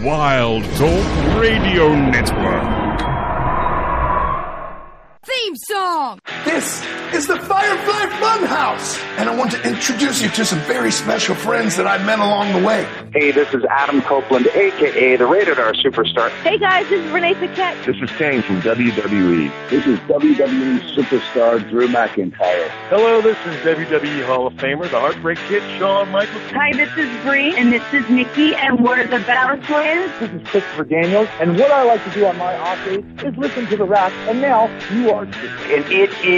Wild Talk Radio Network. Theme song! This is the Firefly Funhouse, and I want to introduce you to some very special friends that I met along the way. Hey, this is Adam Copeland, aka the Rated R Superstar. Hey guys, this is Renee Paquette. This is Kane from WWE. This is WWE superstar Drew McIntyre. Hello, this is WWE Hall of Famer, the Heartbreak Kid, Shawn Michaels. Hi, this is Bree, and this is Nikki, and we're the Bella Twins. This is Christopher Daniels, and what I like to do on my off days is listen to the Rack, and now you are too. And it is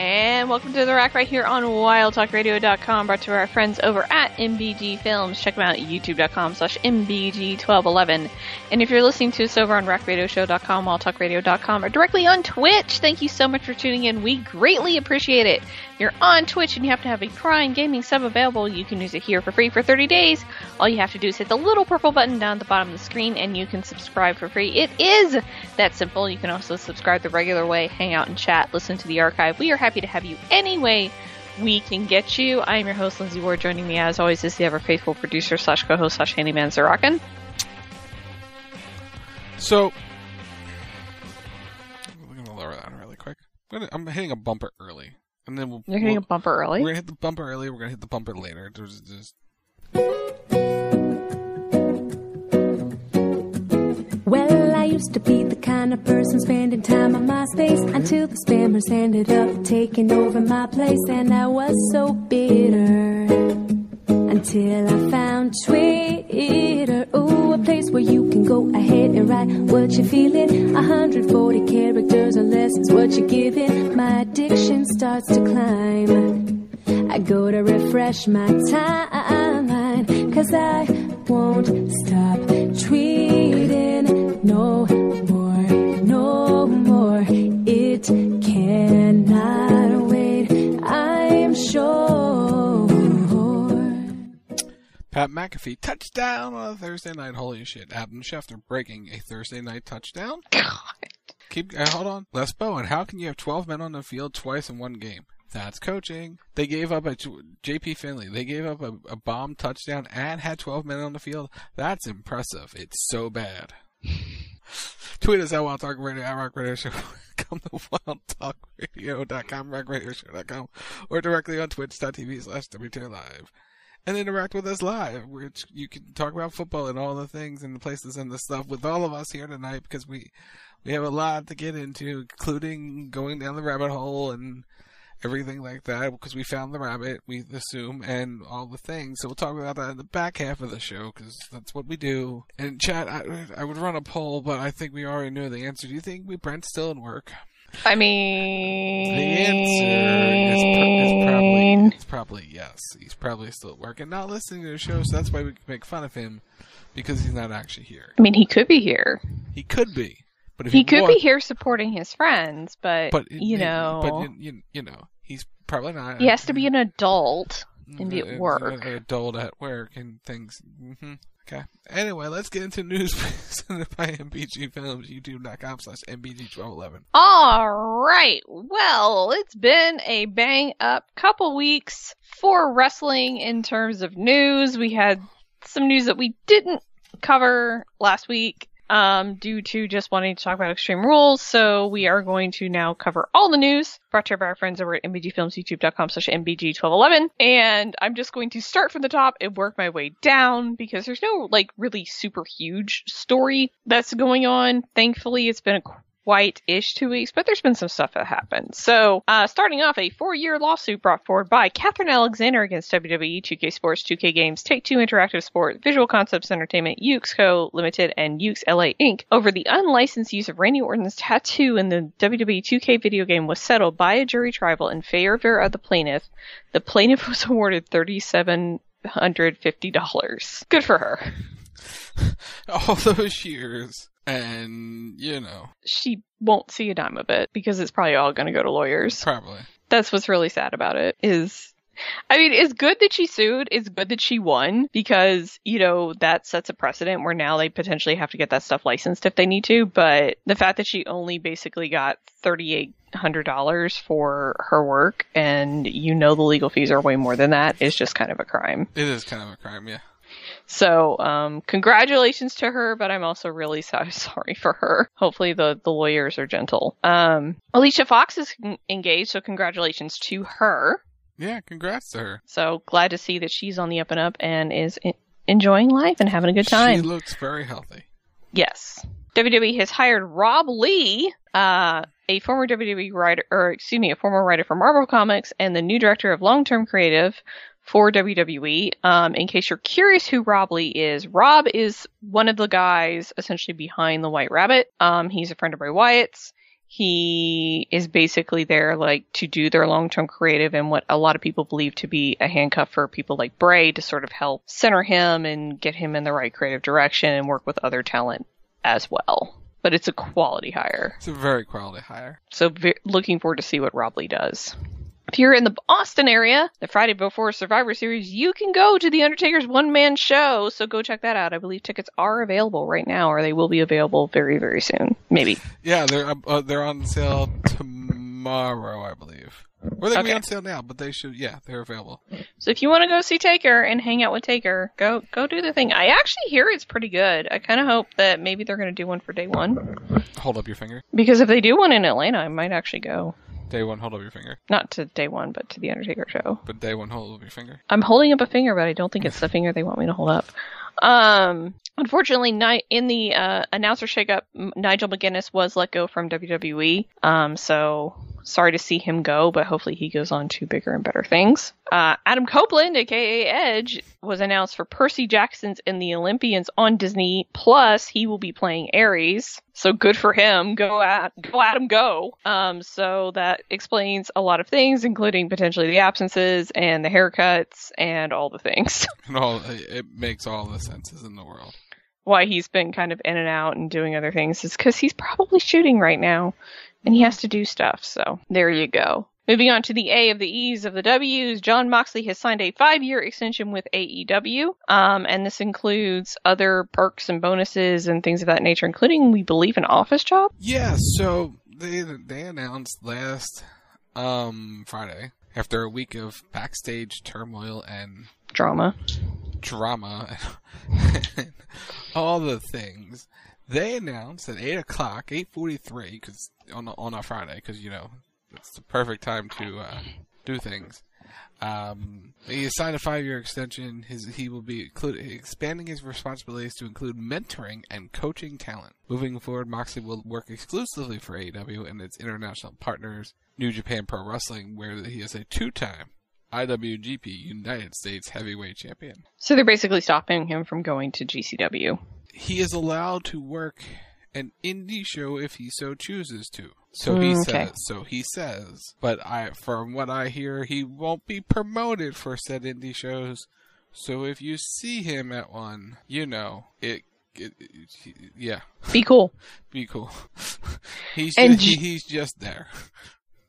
Welcome to The Rack right here on WildTalkRadio.com, brought to our friends over at MBG Films. Check them out at YouTube.com slash MBG1211. And if you're listening to us over on RackRadioShow.com, WildTalkRadio.com, or directly on Twitch, thank you so much for tuning in. We greatly appreciate it. You're on Twitch and you have to have a Prime Gaming sub available, you can use it here for free for 30 days. All you have to do is hit the little purple button down at the bottom of the screen and you can subscribe for free. It is that simple. You can also subscribe the regular way, hang out and chat, listen to the archive. We are happy to have you any way we can get you. I am your host, Lindsey Ward. Joining me, as always, is the ever faithful producer slash co-host slash handyman Sir Rockin. So, we're gonna lower that really quick. I'm, I'm hitting a bumper early, and then we'll. You're hitting we'll, a bumper early. We're gonna hit the bumper early. We're gonna hit the bumper later. There's just. Well, I used to be the kind of person spending time on my MySpace until the spammers ended up taking over my place, and I was so bitter until I found Twitter. Ooh, a place where you can go ahead and write what you're feeling. 140 characters or less is what you're giving. My addiction starts to climb. I go to refresh my timeline, cause I won't stop tweeting no Pat McAfee touchdown on a Thursday night. Holy shit! Adam Schefter breaking a Thursday night touchdown. God. Keep uh, hold on, Les Bowen. How can you have 12 men on the field twice in one game? That's coaching. They gave up a JP Finley. They gave up a, a bomb touchdown and had 12 men on the field. That's impressive. It's so bad. Tweet us at Wild Talk Radio at Rack Radio Show. Come to wildtalkradio.com, rackradioshow.com, or directly on twitch.tv slash WTR Live. And interact with us live, which you can talk about football and all the things and the places and the stuff with all of us here tonight because we we have a lot to get into, including going down the rabbit hole and everything like that, because we found the rabbit, we assume, and all the things. So we'll talk about that in the back half of the show, because that's what we do. And chat, I, I would run a poll, but I think we already know the answer. Do you think we Brent's still in work? I mean, the answer is, pr- is probably it's probably yes. He's probably still at work and not listening to the show, so that's why we can make fun of him because he's not actually here. I mean, he could be here. He could be, but if he, he could was, be here supporting his friends, but, but you know, but you, you, know, he's probably not. he has to be an adult and be at work. An adult at work and things. Mm-hmm. Okay. Anyway, let's get into news presented by MBG Films, youtube.com slash MBG1211. All right. Well, it's been a bang up couple weeks for wrestling in terms of news. We had some news that we didn't cover last week. Um, due to just wanting to talk about Extreme Rules, so we are going to now cover all the news brought to you by our friends over at mbgfilmsyoutube.com slash mbg1211. And I'm just going to start from the top and work my way down because there's no like really super huge story that's going on. Thankfully, it's been a quite-ish two weeks, but there's been some stuff that happened. So, uh, starting off, a four-year lawsuit brought forward by Catherine Alexander against WWE, 2K Sports, 2K Games, Take-Two Interactive Sport, Visual Concepts Entertainment, Yuke's Co. Limited, and Yuke's LA Inc. over the unlicensed use of Randy Orton's tattoo in the WWE 2K video game was settled by a jury tribal in favor of the plaintiff. The plaintiff was awarded $3,750. Good for her. All those years and you know she won't see a dime of it because it's probably all going to go to lawyers. Probably. That's what's really sad about it. Is I mean, it's good that she sued. It's good that she won because you know that sets a precedent where now they potentially have to get that stuff licensed if they need to. But the fact that she only basically got thirty eight hundred dollars for her work, and you know the legal fees are way more than that, is just kind of a crime. It is kind of a crime, yeah. So, um, congratulations to her, but I'm also really so- sorry for her. Hopefully the, the lawyers are gentle. Um, Alicia Fox is engaged, so congratulations to her. Yeah, congrats to her. So glad to see that she's on the up and up and is in- enjoying life and having a good time. She looks very healthy. Yes. WWE has hired Rob Lee, uh, a former WWE writer, or excuse me, a former writer for Marvel Comics and the new director of long-term creative for WWE. Um, in case you're curious who Rob Lee is, Rob is one of the guys essentially behind the White Rabbit. Um, he's a friend of Bray Wyatt's. He is basically there like to do their long-term creative and what a lot of people believe to be a handcuff for people like Bray to sort of help center him and get him in the right creative direction and work with other talent as well. But it's a quality hire. It's a very quality hire. So ve- looking forward to see what Rob Lee does. If you're in the Boston area, the Friday before Survivor Series, you can go to The Undertaker's one man show. So go check that out. I believe tickets are available right now, or they will be available very, very soon. Maybe. Yeah, they're uh, they're on sale tomorrow, I believe. Or they can Okay. be on sale now, but they should. Yeah, they're available. So if you want to go see Taker and hang out with Taker, go go do the thing. I actually hear it's pretty good. I kind of hope that maybe they're going to do one for day one. Hold up your finger. Because if they do one in Atlanta, I might actually go. Day one, hold up your finger. Not to day one, but to the Undertaker show. But day one, hold up your finger. I'm holding up a finger, but I don't think it's the finger they want me to hold up. Um, unfortunately, in the uh, announcer shakeup, Nigel McGuinness was let go from WWE. Um, so sorry to see him go, but hopefully he goes on to bigger and better things. Uh, Adam Copeland, aka Edge, was announced for Percy Jackson's in the Olympians on Disney Plus. He will be playing Ares, so good for him. Go at go him, go. Um, so that explains a lot of things, including potentially the absences and the haircuts and all the things. And all it makes all the senses in the world. Why he's been kind of in and out and doing other things is because he's probably shooting right now, and he has to do stuff. So there you go. Moving on to the A of the E's of the W's, Jon Moxley has signed a five-year extension with AEW, um, and this includes other perks and bonuses and things of that nature, including, we believe, an office job. Yeah, so they they announced last um Friday after a week of backstage turmoil and Drama. drama all the things. They announced at eight o'clock, eight forty-three, because on a- on a Friday, because you know it's the perfect time to uh, do things. Um, he signed a five-year extension. His he will be include, expanding his responsibilities to include mentoring and coaching talent. Moving forward, Moxley will work exclusively for AEW and its international partners, New Japan Pro Wrestling, where he is a two-time IWGP United States Heavyweight Champion. So they're basically stopping him from going to GCW. He is allowed to work an indie show if he so chooses to. So Mm, he okay. says. So he says. But I, from what I hear, he won't be promoted for said indie shows. So if you see him at one, you know it. it, it yeah, Be cool. be cool. he's And just, he, he's just there.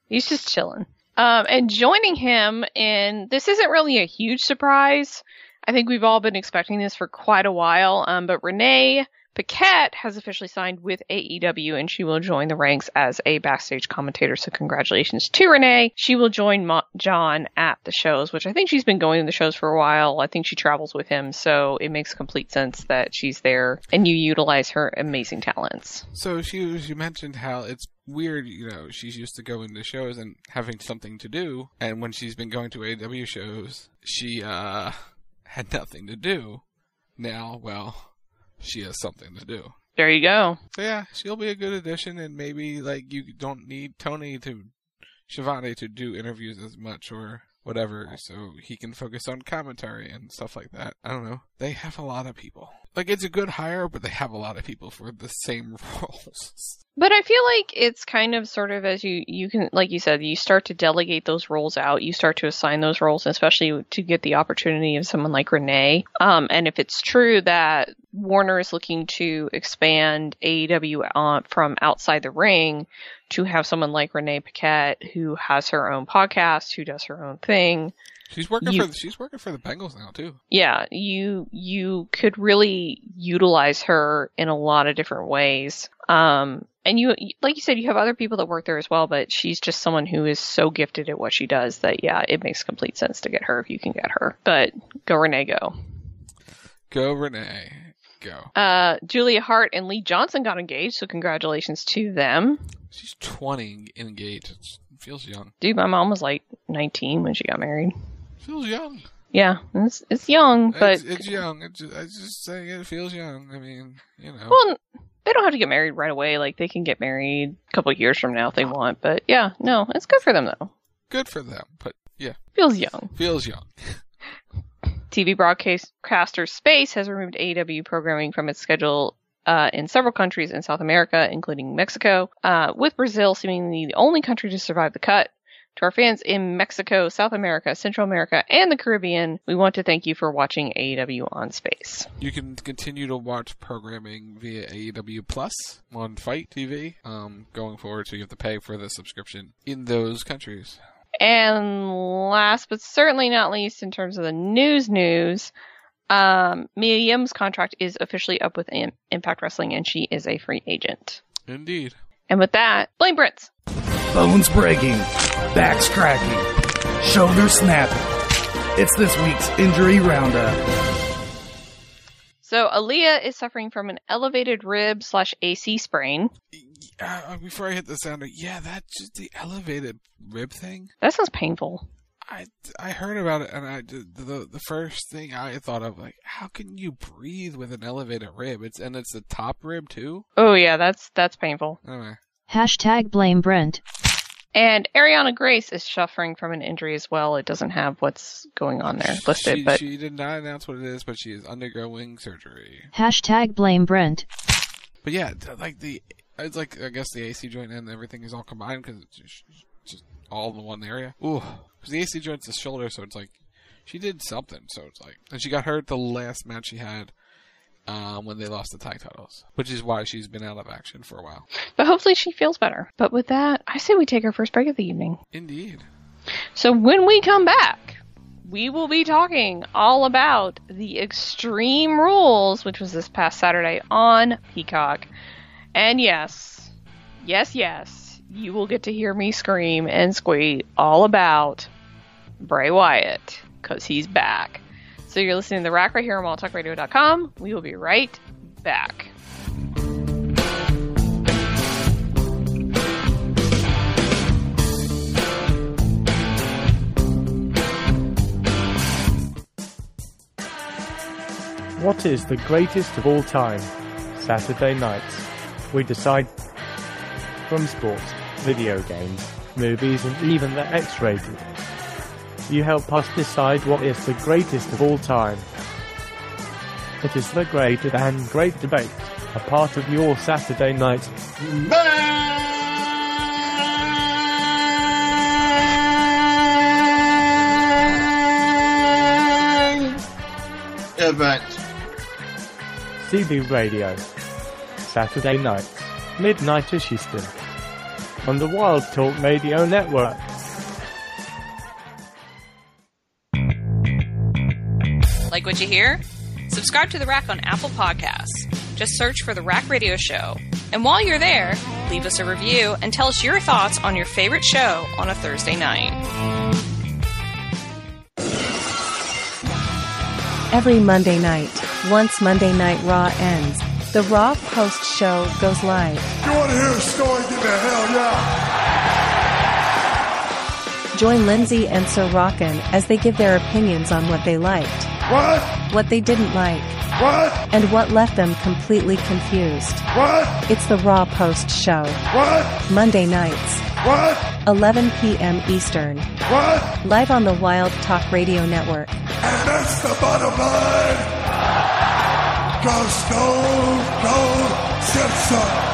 He's just chilling. Um, and joining him in this isn't really a huge surprise. I think we've all been expecting this for quite a while. Um, but Renee Paquette has officially signed with AEW and she will join the ranks as a backstage commentator. So congratulations to Renee. She will join Jon at the shows, which I think she's been going to the shows for a while. I think she travels with him. So it makes complete sense that she's there and you utilize her amazing talents. So she she mentioned how it's weird, you know, she's used to going to shows and having something to do, and when she's been going to AW shows, she uh had nothing to do. Now, well, she has something to do. There you go. So yeah, she'll be a good addition, and maybe like you don't need Tony to Shivani to do interviews as much or whatever, so he can focus on commentary and stuff like that. I don't know. They have a lot of people. Like it's a good hire, but they have a lot of people for the same roles. But I feel like it's kind of sort of as you you can like you said you start to delegate those roles out. You start to assign those roles, especially to get the opportunity of someone like Renee. Um, and if it's true that Warner is looking to expand AEW on, from outside the ring to have someone like Renee Paquette who has her own podcast, who does her own thing. She's working You- for the, she's working for the Bengals now too. Yeah, you you could really utilize her in a lot of different ways. Um, and you, like you said, you have other people that work there as well, but she's just someone who is so gifted at what she does that yeah, it makes complete sense to get her if you can get her. But go Renee, go. Go Renee, go. Uh, Julia Hart and Lee Johnson got engaged, so congratulations to them. She's twenty engaged. It feels young. Dude, my mom was like 19 when she got married. Feels young. Yeah, it's it's young, but it's, it's young. It's just, I just saying it feels young. I mean, you know. Well, they don't have to get married right away. Like they can get married a couple of years from now if they want. But yeah, no, it's good for them though. good for them. But yeah, Feels young. feels young. TV broadcaster Space has removed AEW programming from its schedule uh, in several countries in South America, including Mexico, uh, with Brazil seemingly the only country to survive the cut. To our fans in Mexico, South America, Central America, and the Caribbean, we want to thank you for watching AEW on Space. You can continue to watch programming via AEW Plus on Fight TV. Um, going forward, so you have to pay for the subscription in those countries. And last but certainly not least, in terms of the news news, um, Mia Yim's contract is officially up with Impact Wrestling, and she is a free agent. Indeed. And with that, blame Brent. Bones breaking, backs cracking, shoulders snapping. It's this week's injury roundup. So Aliyah is suffering from an elevated rib slash AC sprain. Uh, before I hit the sounder, yeah, that's just the elevated rib thing. That sounds painful. I, I heard about it, and I did- the the first thing I thought of like, how can you breathe with an elevated rib? It's and it's the top rib too. Oh yeah, that's that's painful. Anyway, Hashtag blame Brent. And Ariana Grace is suffering from an injury as well. It doesn't have what's going on there listed, she, but she did not announce what it is, but she is undergoing surgery. Hashtag blame Brent. But yeah, like the it's like I guess the AC joint and everything is all combined because it's just, just all in one area. Ooh, because the AC joint's the shoulder, so it's like she did something. So it's like, and she got hurt the last match she had um, when they lost the tag titles, which is why she's been out of action for a while. but hopefully she feels better. But with that, I say we take our first break of the evening. Indeed. So when we come back, we will be talking all about the Extreme Rules, which was this past Saturday on Peacock. And yes, yes, yes, you will get to hear me scream and squeak all about Bray Wyatt, because he's back. So you're listening to The Rack right here on wildtalkradio.com. We will be right back. What is the greatest of all time? Saturday nights. We decide from sports, video games, movies, and even the X rated. You help us decide what is the greatest of all time. It is the great and great debate, a part of your Saturday night. Event. CB Radio. Saturday nights, midnight-ish Eastern. On the Wild Talk Radio Network. Like what you hear? Subscribe to The Rack on Apple Podcasts. Just search for The Rack Radio Show. And while you're there, leave us a review and tell us your thoughts on your favorite show on a Thursday night. Every Monday night, once Monday Night Raw ends, the Raw post show goes live. You want to hear a story? Give me a hell yeah. Join Lindsey and Sir Rockin as they give their opinions on what they liked, What? what they didn't like, What? and what left them completely confused. What? It's the Raw Post Show. What? Monday nights, What? 11 p.m. Eastern. What? Live on the Wild Talk Radio Network. And that's the bottom line. Go Stone Cold Simpson.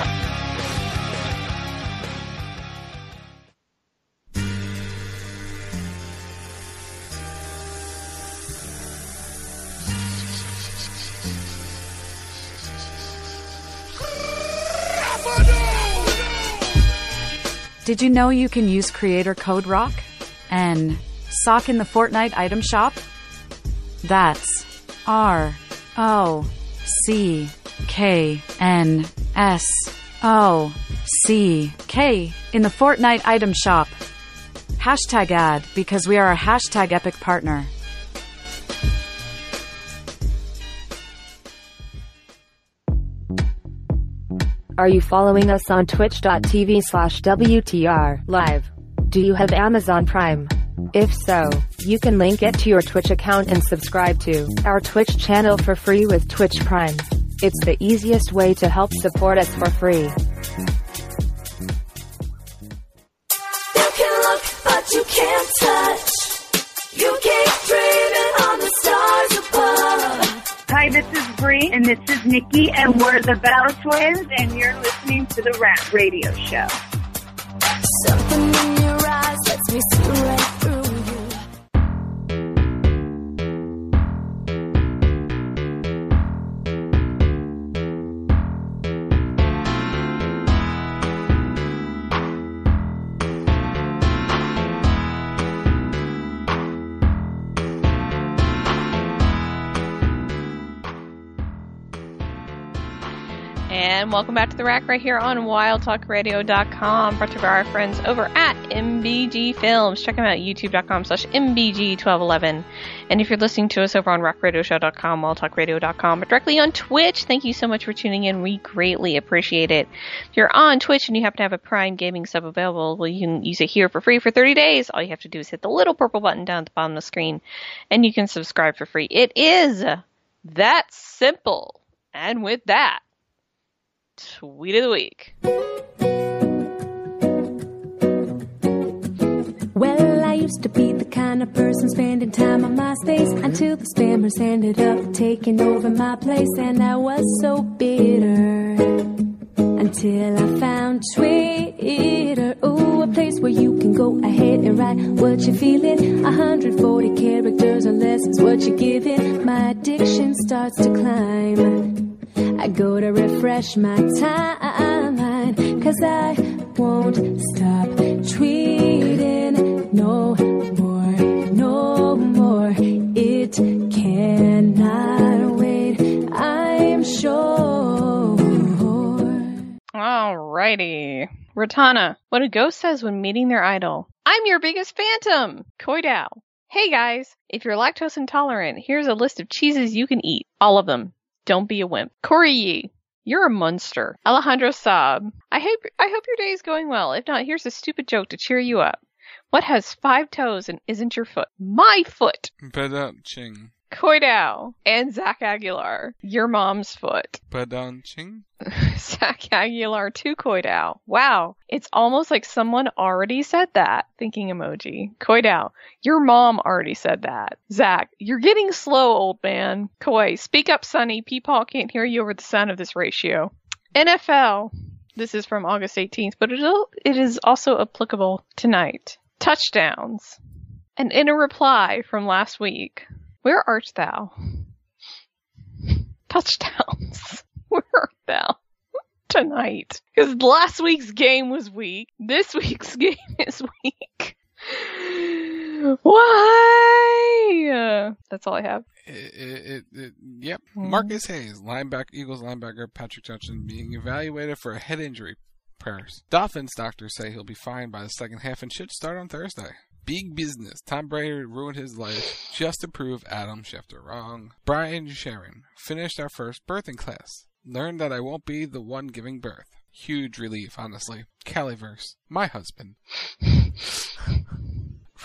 Did you know you can use creator code ROCK and sock in the Fortnite item shop? That's R O C K N S O C K in the Fortnite item shop. Hashtag ad because we are a hashtag epic partner. Are you following us on twitch.tv slash WTR live? Do you have Amazon Prime? If so, you can link it to your Twitch account and subscribe to our Twitch channel for free with Twitch Prime. It's the easiest way to help support us for free. You can look, but you can't touch. You keep dreaming on the stars above. Hi, this is Bree, and this is Nikki, and we're the Bella Twins, and you're listening to the Rack Radio Show. Something in your eyes lets me see right through And welcome back to the rack right here on wildtalkradio.com. Brought to our friends over at MBG Films. Check them out, youtube.com slash MBG1211. And if you're listening to us over on rackradioshow.com, wildtalkradio.com, but directly on Twitch, thank you so much for tuning in. We greatly appreciate it. If you're on Twitch and you happen to have a Prime Gaming sub available, well, you can use it here for free for 30 days. All you have to do is hit the little purple button down at the bottom of the screen, and you can subscribe for free. It is that simple. And with that, Tweet of the Week. Well, I used to be the kind of person spending time on my space until the spammers ended up taking over my place, and I was so bitter until I found Twitter. Ooh, a place where you can go ahead and write what you're feeling. 140 characters or less is what you're giving. My addiction starts to climb. I go to refresh my timeline, cause I won't stop tweeting no more, no more. It cannot wait, I'm sure. Alrighty. Ratana, what a ghost says when meeting their idol. I'm your biggest phantom! Koidao. Hey guys, if you're lactose intolerant, here's a list of cheeses you can eat. All of them. Don't be a wimp. Corey Yee. You're a monster. Alejandro Saab. I hope I hope your day is going well. If not, here's a stupid joke to cheer you up. What has five toes and isn't your foot? My foot. Bedouching. Koidow and Zach Aguilar. Your mom's foot. Badon ching. Zach Aguilar to Koidow. Wow. It's almost like someone already said that. Thinking emoji. Koidow. Your mom already said that. Zach, you're getting slow, old man. Koi, speak up, Sonny. Peepaw can't hear you over the sound of this ratio. NFL. This is from August 18th, but it it is also applicable tonight. Touchdowns. And in a reply from last week, where art thou? Touchdowns. Where art thou? Tonight. Because last week's game was weak. This week's game is weak. Why? That's all I have. It, it, it, yep. Hmm. Marcus Hayes, linebacker, Eagles linebacker Patrick Johnson, being evaluated for a head injury. Prayers. Dolphins doctors say he'll be fine by the second half and should start on Thursday. Big business. Tom Brady ruined his life just to prove Adam Schefter wrong. Brian Sharon finished our first birthing class. Learned that I won't be the one giving birth. Huge relief, honestly. Caliverse. My husband.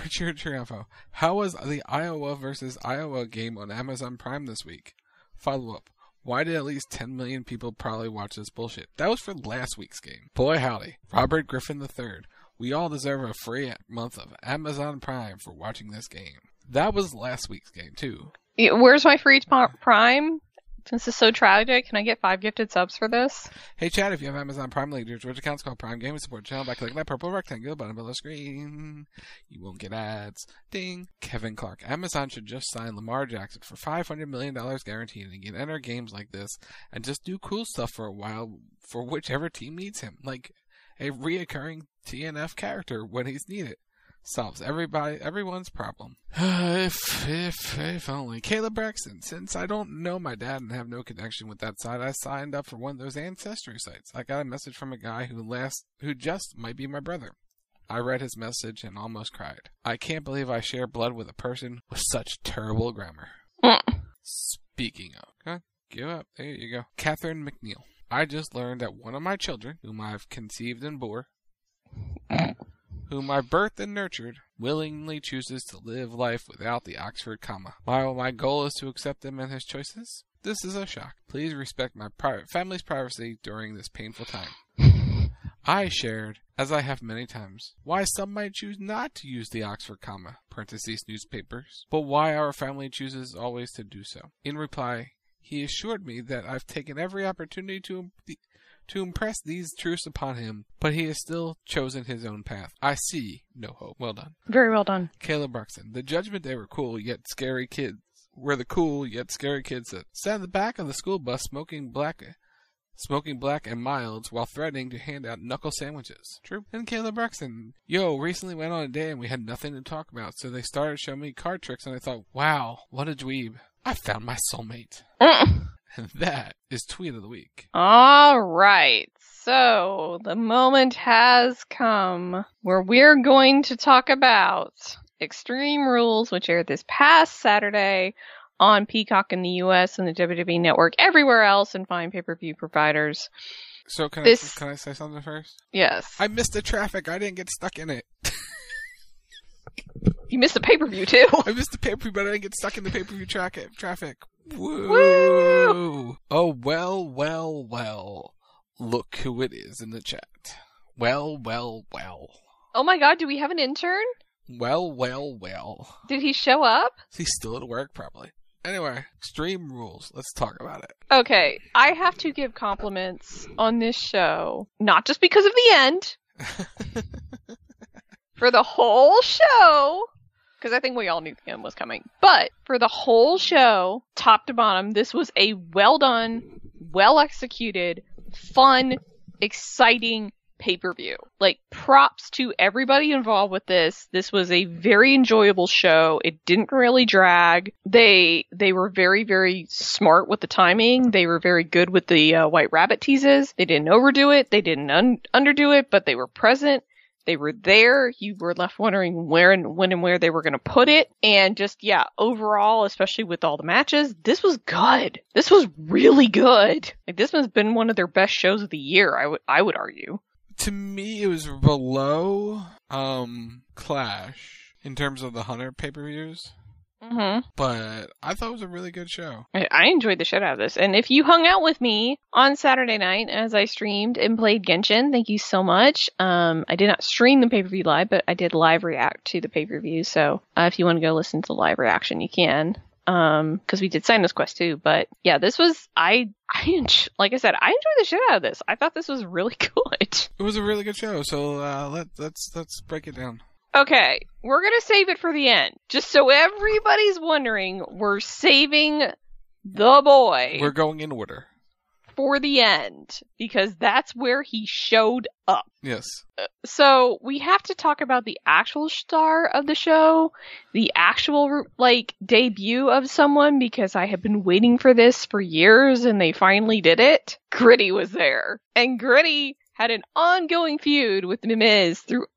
Richard Triunfo. How was the Iowa versus Iowa game on Amazon Prime this week? Follow up. Why did at least 10 million people probably watch this bullshit? That was for last week's game. Boy howdy. Robert Griffin III. We all deserve a free month of Amazon Prime for watching this game. That was last week's game, too. Where's my free Prime? Since it's so tragic, can I get five gifted subs for this? Hey Chad, if you have Amazon Prime League, your Twitch account's called Prime Gaming Support Channel by clicking that purple rectangle button below the screen. You won't get ads. Ding. Kevin Clark. Amazon should just sign Lamar Jackson for $500 million guaranteed and can enter games like this and just do cool stuff for a while for whichever team needs him. Like a reoccurring TNF character when he's needed. Solves everybody everyone's problem. if if if only Caleb Braxton. Since I don't know my dad and have no connection with that side, I signed up for one of those ancestry sites. I got a message from a guy who last who just might be my brother. I read his message and almost cried. I can't believe I share blood with a person with such terrible grammar. Speaking of, okay, give up. There you go. Catherine McNeil. I just learned that one of my children, whom I've conceived and bore, whom I birthed and nurtured, willingly chooses to live life without the Oxford comma. While my goal is to accept him and his choices, this is a shock. Please respect my private family's privacy during this painful time. I shared, as I have many times, why some might choose not to use the Oxford comma, parentheses newspapers, but why our family chooses always to do so. In reply, he assured me that I've taken every opportunity to to impress these truths upon him, but he has still chosen his own path. I see no hope. Well done. Very well done. Caleb Bruxton. The judgment they were cool yet scary kids were the cool yet scary kids that sat in the back of the school bus smoking black smoking black and milds while threatening to hand out knuckle sandwiches. True. And Caleb Braxton. Yo, recently went on a day and we had nothing to talk about, so they started showing me card tricks and I thought, wow, what a dweeb. I found my soulmate. Mm. And that is tweet of the week. All right. So the moment has come where we're going to talk about Extreme Rules, which aired this past Saturday on Peacock in the US and the WWE Network everywhere else and fine pay-per-view providers. So can This- I can I say something first? Yes. I missed the traffic. I didn't get stuck in it. You missed the pay-per-view too. I missed the pay per view, but I didn't get stuck in the pay per view tra- traffic. Woo! Oh well, well, well. Look who it is in the chat. Well, well, well. Oh my god, do we have an intern? Well, well, well. Did he show up? He's still at work, probably. Anyway, Extreme Rules. Let's talk about it. Okay, I have to give compliments on this show, not just because of the end, for the whole show, because I think we all knew the end was coming, but for the whole show, top to bottom, this was a well done, well executed, fun, exciting pay per view. Like, props to everybody involved with this. This was a very enjoyable show. It didn't really drag. They they were very very smart with the timing. They were very good with the uh, White Rabbit teases. They didn't overdo it. They didn't un- underdo it, but they were present. They were there. You were left wondering where and when and where they were going to put it. And just, yeah, overall, especially with all the matches, this was good. This was really good. Like, this has been one of their best shows of the year, I would, I would argue. To me, it was below um Clash in terms of the Hunter pay per views. Hmm but I thought it was a really good show. I, I enjoyed the shit out of this. And if you hung out with me on Saturday night as I streamed and played Genshin, thank you so much. Um, I did not stream the pay per view live, but I did live react to the pay per view. So uh, if you want to go listen to the live reaction, you can. Um, because we did sign Sinus Quest too. But yeah, this was I I like I said I enjoyed the shit out of this. I thought this was really good. It was a really good show. So uh, let let's let's break it down. Okay, we're gonna save it for the end, just so everybody's wondering. We're saving the boy We're going in order. for the end because that's where he showed up. Yes. Uh, so we have to talk about the actual star of the show, the actual like debut of someone because I have been waiting for this for years and they finally did it. Gritty was there, and Gritty had an ongoing feud with The Miz throughout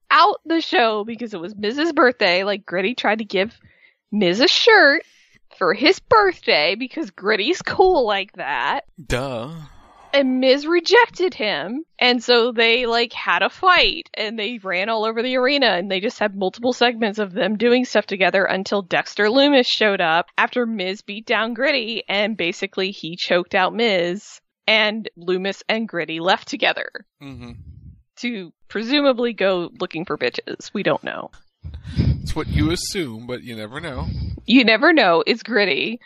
the show because it was Miz's birthday. Like Gritty tried to give Miz a shirt for his birthday because Gritty's cool like that Duh. and Miz rejected him, and so they like had a fight, and they ran all over the arena, and they just had multiple segments of them doing stuff together until Dexter Lumis showed up after Miz beat down Gritty, and basically he choked out Miz, and Lumis and Gritty left together Mm-hmm. to presumably go looking for bitches. We don't know. It's what you assume, but you never know. You never know. It's Gritty.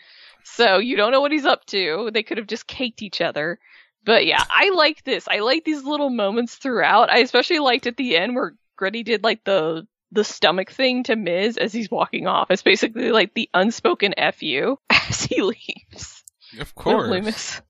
So you don't know what he's up to. They could have just caked each other. But yeah, I like this. I like these little moments throughout. I especially liked at the end where Gritty did like the the stomach thing to Miz as he's walking off. It's basically like the unspoken fu as he leaves. Of course. Lumis.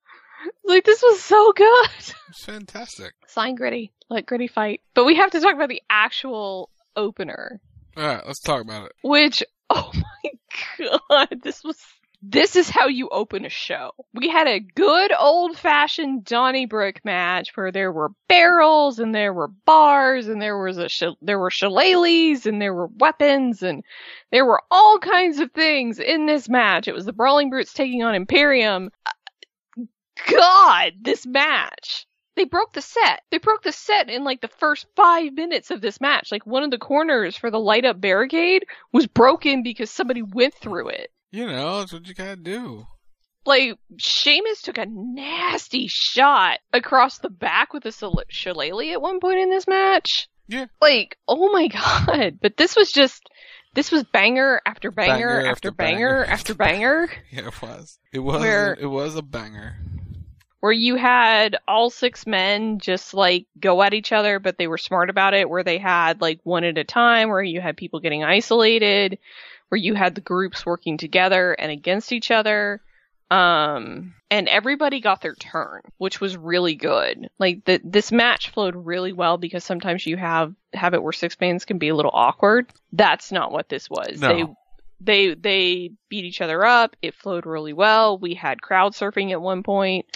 Like this was so good. It's fantastic. Sign Gritty. Let Gritty fight. But we have to talk about the actual opener. All right, let's talk about it. Which, oh my god, this was. This is how you open a show. We had a good old fashioned Donnybrook match where there were barrels and there were bars and there was a sh- there were shillelaghs and there were weapons and there were all kinds of things in this match. It was the Brawling Brutes taking on Imperium. Uh, god, this match. They broke the set. They broke the set in like the first five minutes of this match. Like one of the corners for the light up barricade was broken because somebody went through it. You know, that's what you gotta do. Like Sheamus took a nasty shot across the back with a shille- shillelagh at one point in this match. Yeah. Like, oh my god. But this was just this was banger after banger, Banger after, after banger, banger after banger. Yeah, it was. It was. Where- it was a banger. Where you had all six men just like go at each other, but they were smart about it, where they had like one at a time, where you had people getting isolated, where you had the groups working together and against each other. Um, and everybody got their turn, which was really good. Like the, this match flowed really well because sometimes you have, have it where six mans can be a little awkward. That's not what this was. No. They, they, they beat each other up. It flowed really well. We had crowd surfing at one point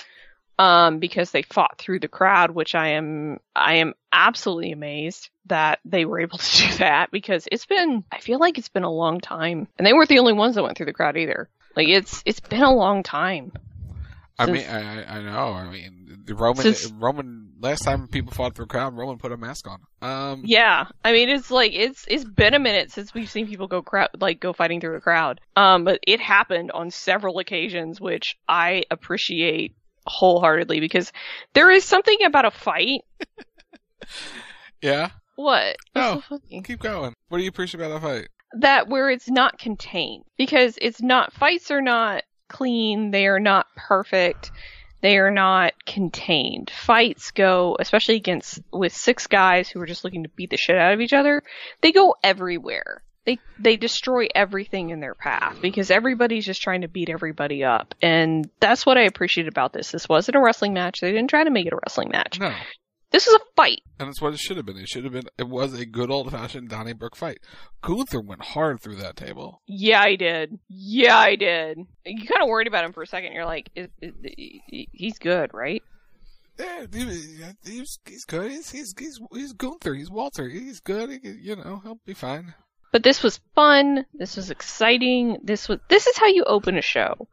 um, because they fought through the crowd, which I am I am absolutely amazed that they were able to do that because it's been I feel like it's been a long time, and they weren't the only ones that went through the crowd either. Like it's it's been a long time. I mean, I, I- I know. I mean, the Roman, Since- Roman. Last time people fought through a crowd, Roman put a mask on. Um, Yeah, I mean it's like it's it's been a minute since we've seen people go crowd like go fighting through a crowd. Um, but it happened on several occasions, which I appreciate wholeheartedly because there is something about a fight. yeah. What? What's Oh, so keep going. What do you appreciate about the fight? that where it's not contained because it's not fights are not clean they are not perfect they are not contained fights go especially against with six guys who are just looking to beat the shit out of each other they go everywhere they they destroy everything in their path because everybody's just trying to beat everybody up and that's what i appreciate about this this wasn't a wrestling match they didn't try to make it a wrestling match No. this is a fight And it's what it should have been. It should have been. It was a good old fashioned Donnybrook fight. Gunther went hard through that table. Yeah, I did. Yeah, I did. You kind of worried about him for a second. You're like, is, is, he- he's good, right? Yeah, he's he's good. He's he's he's, he's Gunther. He's Walter. He's good. He, you know, he'll be fine. But this was fun. This was exciting. This was this is how you open a show,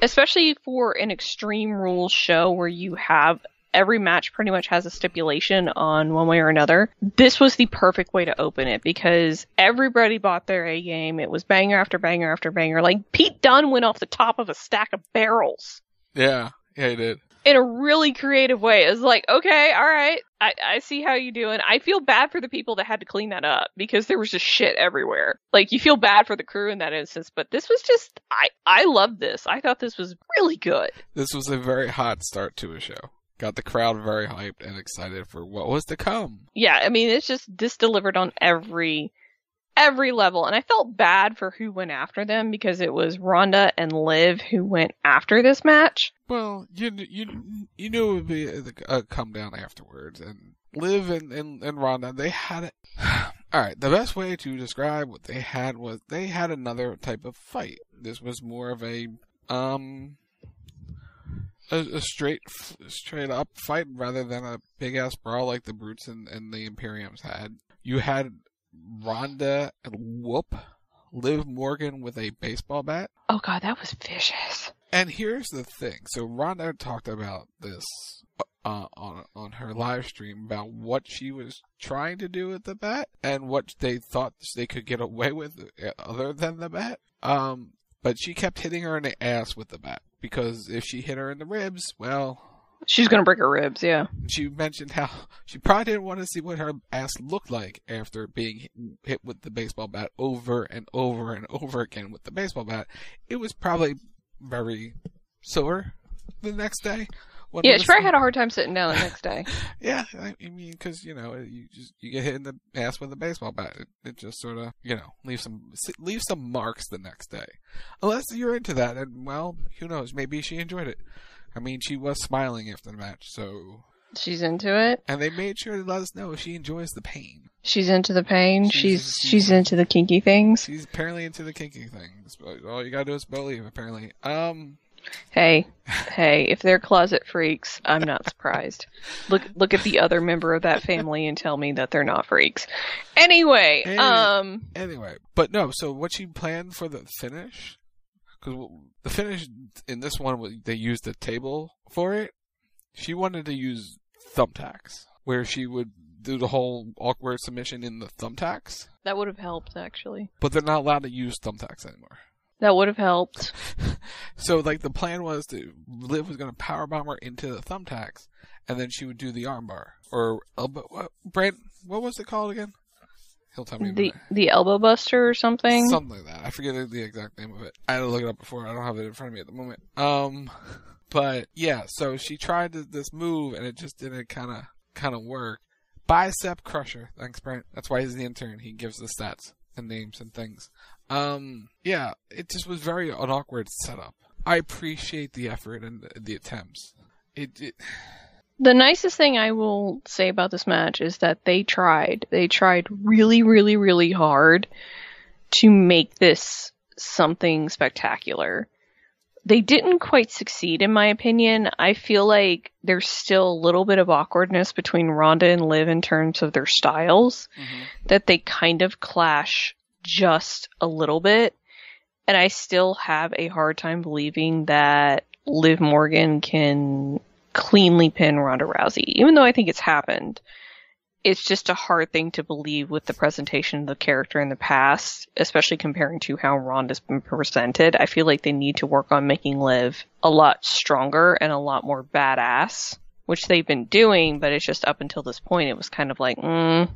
especially for an Extreme Rules show where you have every match pretty much has a stipulation on one way or another. This was the perfect way to open it because everybody bought their A game. It was banger after banger after banger. Like Pete Dunne went off the top of a stack of barrels Yeah, yeah, he did. In a really creative way. It was like, okay, all right, I, I see how you doing. I feel bad for the people that had to clean that up because there was just shit everywhere. Like you feel bad for the crew in that instance, but this was just I I love this. I thought this was really good. This was a very hot start to a show. Got the crowd very hyped and excited for what was to come. Yeah, I mean it's just this delivered on every every level and I felt bad for who went after them because it was Ronda and Liv who went after this match. Well, you you you knew it would be a, come down afterwards, and Liv and, and and they had it. All right, the best way to describe what they had was they had another type of fight. This was more of a um a, a straight straight up fight rather than a big ass brawl like the Brutes and, and the Imperiums had. You had Ronda and Whoop Liv Morgan with a baseball bat. Oh god, that was vicious. And here's the thing. So Ronda talked about this uh, on on her live stream about what she was trying to do with the bat and what they thought they could get away with uh, other than the bat. Um, but she kept hitting her in the ass with the bat because if she hit her in the ribs, well, She's gonna break her ribs, yeah. she mentioned how she probably didn't want to see what her ass looked like after being hit, with the baseball bat over and over and over again with the baseball bat. It was probably very sore the next day. Yeah, she probably had a hard time sitting down the next day. Yeah, I I mean, because you know, you just you get hit in the ass with a baseball bat. It, it just sort of you know leaves some leaves some marks the next day, unless you're into that. And well, who knows? Maybe she enjoyed it. I mean, she was smiling after the match, so She's into it. and they made sure to let us know she enjoys the pain. She's into the pain. She's she's into the kinky things. She's apparently into the kinky things. But all you gotta do is believe. Apparently, um, Hey, hey, if they're closet freaks, I'm not surprised. Look look at the other member of that family and tell me that they're not freaks. Anyway, Anyway. um Anyway, but no. So what she planned for the finish? Because the finish in this one, they used a table for it. She wanted to use thumbtacks, where she would do the whole awkward submission in the thumbtacks. that would have helped actually. But they're not allowed to use thumbtacks anymore. That would have helped. So like the plan was to Liv was going to powerbomb her into the thumbtacks, and then she would do the armbar or uh, elbow. What, Brent, what was it called again? He'll tell me. The the elbow buster or something. Something like that. I forget the- exact name of it. I had to look it up before. I don't have it in front of me at the moment. Um, but yeah. So she tried th- this move, and it just didn't kind of kind of work. Bicep crusher. Thanks, Brent. That's why he's the intern. He gives the stats and names and things. Um, yeah. It just was very an awkward setup. I appreciate the effort and the, the attempts. It, it The nicest thing I will say about this match is that they tried. They tried really, really, really hard to make this something spectacular. They didn't quite succeed, in my opinion. I feel like there's still a little bit of awkwardness between Ronda and Liv in terms of their styles, mm-hmm. that they kind of clash just a little bit. And I still have a hard time believing that Liv Morgan can cleanly pin Ronda Rousey, even though I think it's happened. It's just a hard thing to believe with the presentation of the character in the past, especially comparing to how Ronda's been presented. I feel like they need to work on making Liv a lot stronger and a lot more badass, which they've been doing, but it's just up until this point, it was kind of like, mm,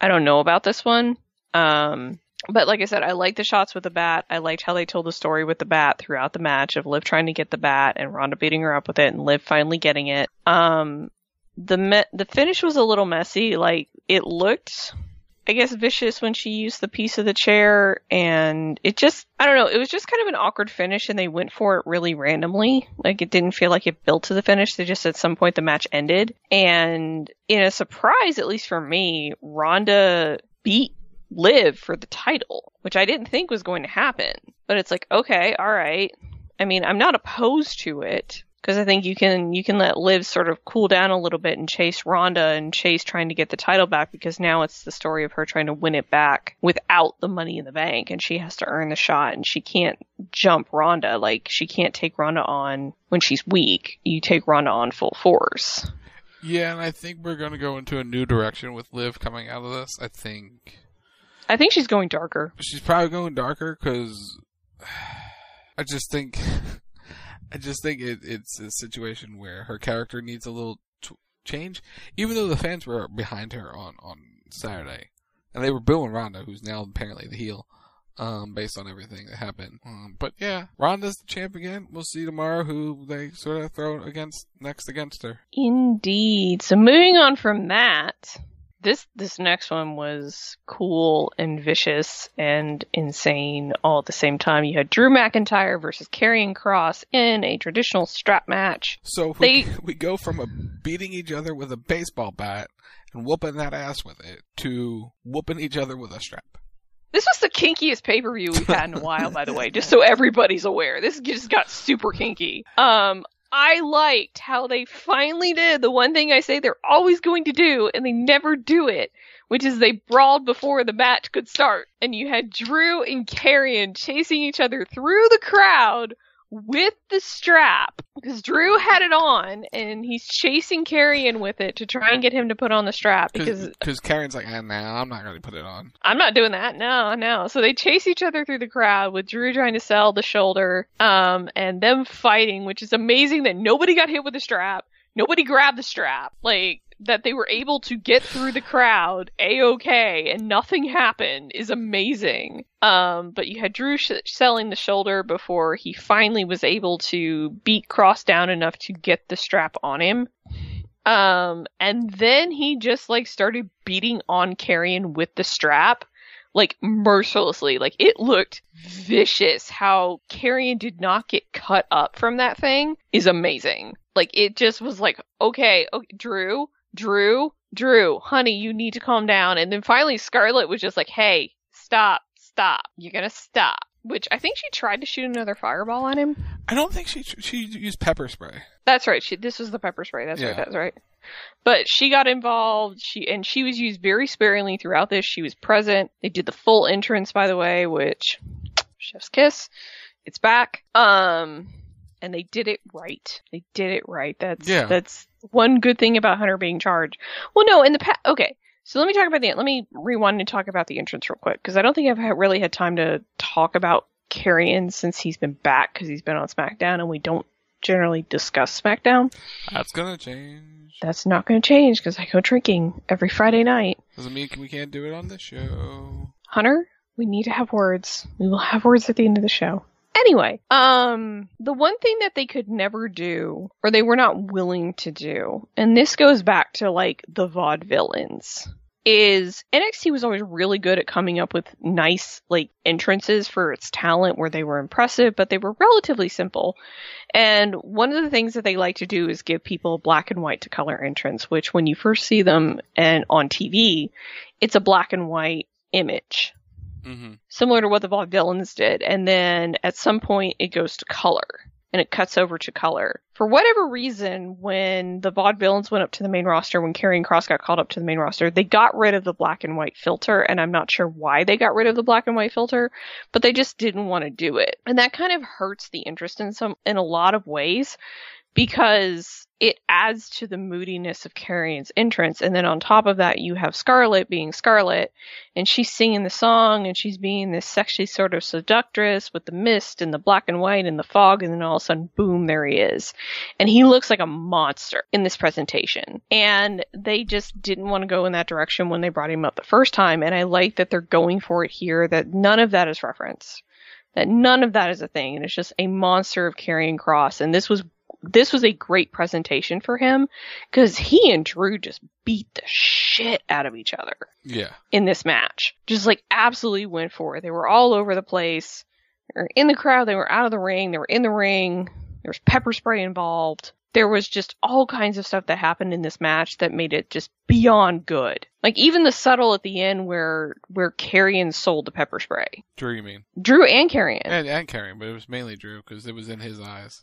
I don't know about this one. Um, but like I said, I liked the shots with the bat. I liked how they told the story with the bat throughout the match of Liv trying to get the bat and Ronda beating her up with it and Liv finally getting it. Um, the me- the finish was a little messy. Like it looked, I guess, vicious when she used the piece of the chair, and it just, I don't know, it was just kind of an awkward finish, and they went for it really randomly. Like it didn't feel like it built to the finish. They just at some point the match ended, and in a surprise, at least for me, Ronda beat Liv for the title, which I didn't think was going to happen. But it's like, okay, all right. I mean, I'm not opposed to it. because I think you can you can let Liv sort of cool down a little bit and chase Ronda and chase trying to get the title back because now it's the story of her trying to win it back without the money in the bank and she has to earn the shot and she can't jump Ronda like she can't take Ronda on when she's weak. You take Ronda on full force. Yeah, and I think we're going to go into a new direction with Liv coming out of this. I think I think she's going darker. she's probably going darker because I just think I just think it, it's a situation where her character needs a little t- change. Even though the fans were behind her on on Saturday, and they were booing Ronda, who's now apparently the heel, um, based on everything that happened. Um, but yeah, Ronda's the champ again. We'll see tomorrow who they sort of throw against next against her. Indeed. So moving on from that, this this next one was cool and vicious and insane all at the same time. You had Drew McIntyre versus Karrion Kross in a traditional strap match. So we, we go from a beating each other with a baseball bat and whooping that ass with it to whooping each other with a strap. This was the kinkiest pay per view we've had in a while, by the way, just so everybody's aware. This just got super kinky. Um, I liked how they finally did the one thing I say they're always going to do, and they never do it, which is they brawled before the match could start. And you had Drew and Karrion chasing each other through the crowd with the strap because Drew had it on and he's chasing Karrion with it to try and get him to put on the strap because because Karrion's like, ah, nah, I'm not going to put it on. I'm not doing that. No, no. So they chase each other through the crowd with Drew trying to sell the shoulder, um, and them fighting, which is amazing that nobody got hit with the strap. Nobody grabbed the strap. Like, that they were able to get through the crowd a-okay and nothing happened is amazing. Um, but you had Drew sh- selling the shoulder before he finally was able to beat Kross down enough to get the strap on him. Um, and then he just like started beating on Karrion with the strap, like mercilessly. Like it looked vicious. How Karrion did not get cut up from that thing is amazing. Like it just was like, okay, okay Drew, Drew, Drew, honey, you need to calm down. And then finally Scarlett was just like, hey, stop, stop. You're gonna stop. Which I think she tried to shoot another fireball on him. I don't think she she used pepper spray. That's right. She this was the pepper spray. That's Yeah. right. That's right. But she got involved. She and she was used very sparingly throughout this. She was present. They did the full entrance, by the way, which chef's kiss. It's back. Um, and they did it right. They did it right. That's Yeah. that's one good thing about Hunter being charged. Well, no, in the past. Okay, so let me talk about the. Let me rewind and talk about the entrance real quick because I don't think I've really had time to talk about Karrion since he's been back because he's been on SmackDown and we don't generally discuss SmackDown. That's gonna change. That's not going to change because I go drinking every Friday night. Doesn't mean we can't do it on the show. Hunter, we need to have words. We will have words at the end of the show. Anyway, um, the one thing that they could never do, or they were not willing to do, and this goes back to like the vaudevillains, is NXT was always really good at coming up with nice like entrances for its talent where they were impressive, but they were relatively simple. And one of the things that they like to do is give people black and white to color entrance, which when you first see them and on TV, it's a black and white image Mm-hmm. similar to what the vaudevillains did. And then at some point it goes to color and it cuts over to color. For whatever reason, when the vaudevillains went up to the main roster, when Karrion Kross got called up to the main roster, they got rid of the black and white filter. And I'm not sure why they got rid of the black and white filter, but they just didn't want to do it. And that kind of hurts the interest in some, in a lot of ways because it adds to the moodiness of Karrion's entrance. And then on top of that, you have Scarlett being Scarlett, and she's singing the song, and she's being this sexy sort of seductress with the mist and the black and white and the fog, and then all of a sudden, boom, there he is. And he looks like a monster in this presentation. And they just didn't want to go in that direction when they brought him up the first time, and I like that they're going for it here, that none of that is reference. That none of that is a thing, and it's just a monster of Karrion Kross. And this was this was a great presentation for him because he and Drew just beat the shit out of each other Yeah. in this match. Just like absolutely went for it. They were all over the place. They were in the crowd. They were out of the ring. They were in the ring. There was pepper spray involved. There was just all kinds of stuff that happened in this match that made it just beyond good. Like even the subtle at the end where where Karrion sold the pepper spray. Drew, you mean? Drew and Karrion. And, and Karrion, but it was mainly Drew because it was in his eyes.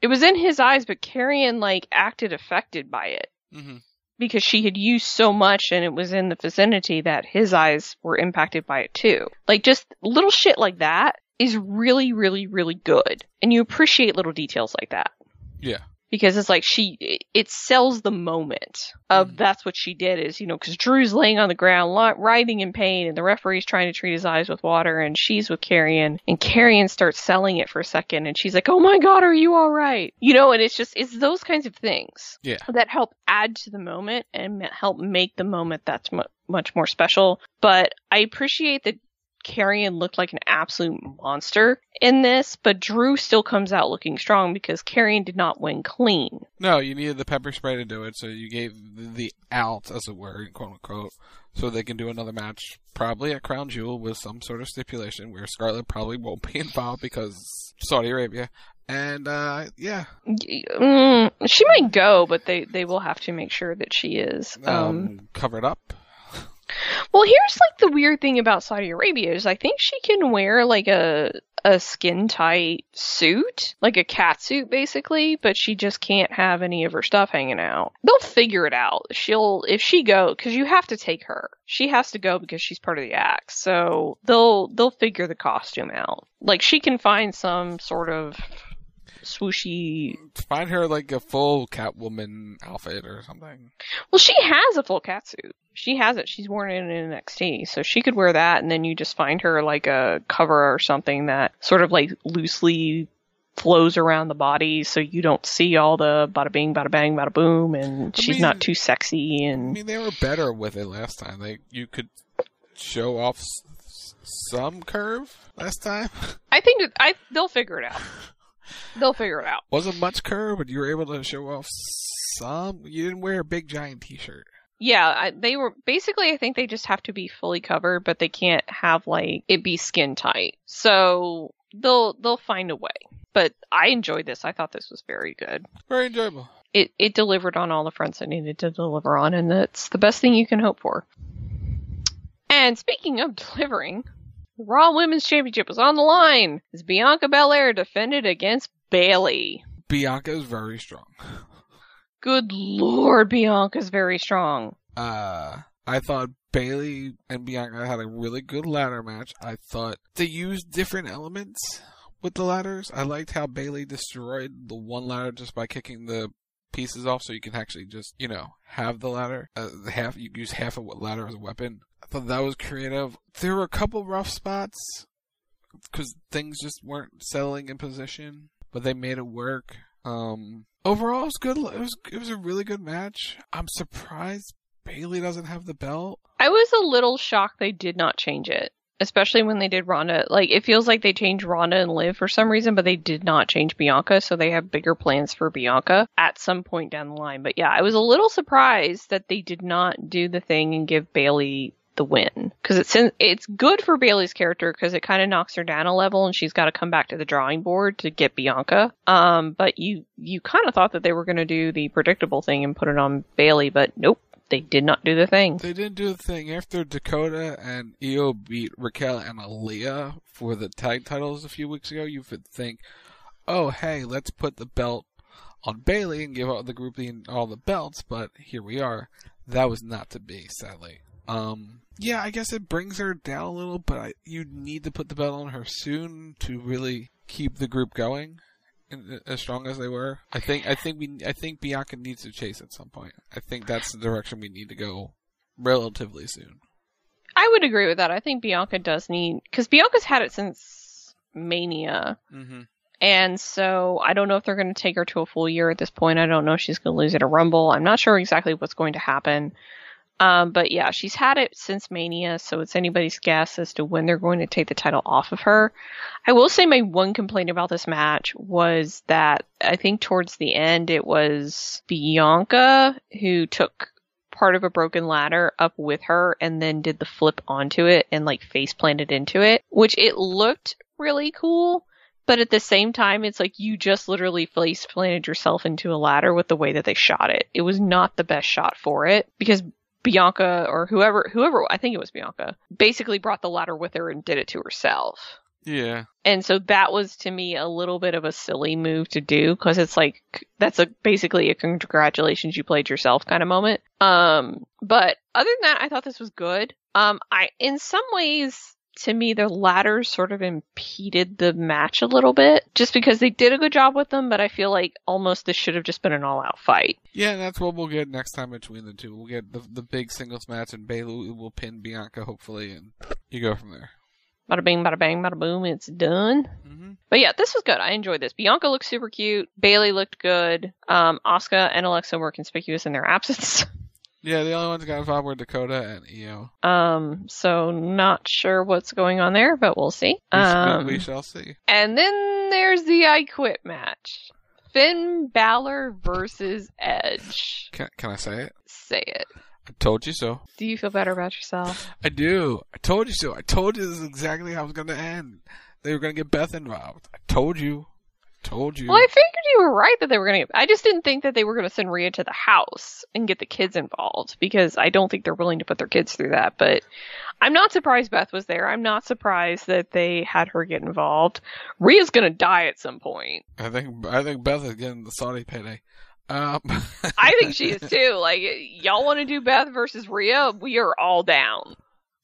It was in his eyes, but Karrion like acted affected by it Mhm. because she had used so much and it was in the vicinity that his eyes were impacted by it too. Like just little shit like that is really, really, really good. And you appreciate little details like that Yeah. Because it's like she, it- sells the moment of mm. that's what she did is, you know, cause Drew's laying on the ground, writhing in pain and the referee's trying to treat his eyes with water and she's with Karrion and Karrion starts selling it for a second and she's like, oh my god, are you alright? You know, and it's just, it's those kinds of things Yeah. that help add to the moment and help make the moment that's mu- much more special. But I appreciate that Karrion looked like an absolute monster in this, but Drew still comes out looking strong because Karrion did not win clean. No, you needed the pepper spray to do it, so you gave the, out, as it were, quote unquote, so they can do another match, probably at Crown Jewel with some sort of stipulation where Scarlett probably won't be involved because Saudi Arabia. And uh yeah, Mm, she might go, but they, they will have to make sure that she is. um, Um, covered up. Well, here's like the weird thing about Saudi Arabia is I think she can wear like a a skin tight suit, like a cat suit basically, but she just can't have any of her stuff hanging out. They'll figure it out. She'll if she go cuz you have to take her. She has to go because she's part of the act. So they'll they'll figure the costume out. Like she can find some sort of swooshy Find her like a full Catwoman outfit or something. Well, she has a full cat suit. She has it. She's worn it in an NXT, so she could wear that, and then you just find her like a cover or something that sort of like loosely flows around the body, so you don't see all the bada bing, bada bang, bada boom, and she's mean- not too sexy. And I mean, they were better with it last time. They you could show off s- some curve last time. I think that I they'll figure it out. They'll figure it out. Wasn't much curve, but you were able to show off some. You didn't wear a big giant T-shirt. Yeah, I, they were basically. I think they just have to be fully covered, but they can't have like it be skin tight. So they'll they'll find a way. But I enjoyed this. I thought this was very good. Very enjoyable. It it delivered on all the fronts it needed to deliver on, and that's the best thing you can hope for. And speaking of delivering, the Raw Women's Championship was on the line as Bianca Belair defended against Bayley. Bianca is very strong. Good lord, Bianca's very strong. Uh, I thought Bayley and Bianca had a really good ladder match. I thought they used different elements with the ladders. I liked how Bayley destroyed the one ladder just by kicking the pieces off, so you can actually just you know have the ladder. Uh, half you use half of what ladder as a weapon. I thought that was creative. There were a couple rough spots because things just weren't settling in position, but they made it work. Um, overall, it was good. It was it was a really good match. I'm surprised Bayley doesn't have the belt. I was a little shocked they did not change it, especially when they did Ronda. Like it feels like they changed Ronda and Liv for some reason, but they did not change Bianca, so they have bigger plans for Bianca at some point down the line. But yeah, I was a little surprised that they did not do the thing and give Bayley the win because it's it's good for Bayley's character because it kind of knocks her down a level and she's got to come back to the drawing board to get Bianca. Um, but you you kind of thought that they were going to do the predictable thing and put it on Bayley, but nope, they did not do the thing. They didn't do the thing after Dakota and Io beat Raquel and Aliyah for the tag titles a few weeks ago. You would think, oh hey, let's put the belt on Bayley and give all the group all the belts. But here we are. That was not to be, sadly. Um, yeah, I guess it brings her down a little, but I, you need to put the belt on her soon to really keep the group going in, as strong as they were. I think I think we I think Bianca needs to chase at some point. I think that's the direction we need to go relatively soon. I would agree with that. I think Bianca does need because Bianca's had it since Mania, Mm-hmm. and so I don't know if they're going to take her to a full year at this point. I don't know if she's going to lose it at a Rumble. I'm not sure exactly what's going to happen. Um, but yeah, she's had it since Mania, so it's anybody's guess as to when they're going to take the title off of her. I will say my one complaint about this match was that I think towards the end it was Bianca who took part of a broken ladder up with her and then did the flip onto it and like face planted into it, which it looked really cool. But at the same time, it's like you just literally face planted yourself into a ladder with the way that they shot it. It was not the best shot for it because Bianca or whoever, whoever, I think it was Bianca, basically brought the ladder with her and did it to herself. Yeah. And so that was to me a little bit of a silly move to do because it's like that's a basically a congratulations you played yourself kind of moment. Um, but other than that, I thought this was good. Um, I in some ways to me the ladders sort of impeded the match a little bit just because they did a good job with them, but I feel like almost this should have just been an all out fight. Yeah, that's what we'll get next time between the two. We'll get the the big singles match, and Bayley will pin Bianca hopefully, and you go from there. Bada bing, bada bang, bada boom, it's done. Mm-hmm. But yeah, this was good. I enjoyed this. Bianca looked super cute. Bayley looked good. Um, Asuka and Alexa were conspicuous in their absence. Yeah, the only ones that got involved were Dakota and Io. Um, so not sure what's going on there, but we'll see. We, Um, we shall see. and then there's the I Quit match. Finn Balor versus Edge. Can, can I say it? Say it. I told you so. Do you feel better about yourself? I do. I told you so. I told you this is exactly how it was going to end. They were going to get Beth involved. I told you. Told you. Well, I figured you were right that they were going to. I just didn't think that they were going to send Rhea to the house and get the kids involved because I don't think they're willing to put their kids through that. But I'm not surprised Beth was there. I'm not surprised that they had her get involved. Rhea's going to die at some point. I think I think Beth is getting the Saudi payday. Um, I think she is too. Like, y'all want to do Beth versus Rhea? We are all down.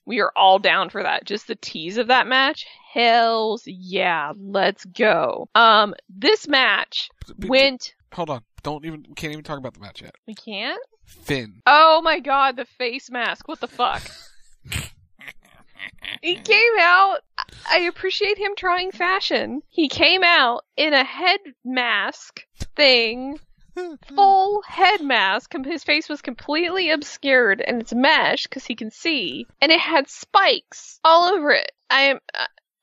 We are all down for that. Just the tease of that match. Hells yeah, let's go. Um, this match went. Hold on. Don't even. Can't even talk about the match yet. We can't. Finn. Oh my god, the face mask. What the fuck? he came out. I appreciate him trying fashion. He came out in a head mask thing. Full head mask. His face was completely obscured and it's mesh because he can see. And it had spikes all over it. I am.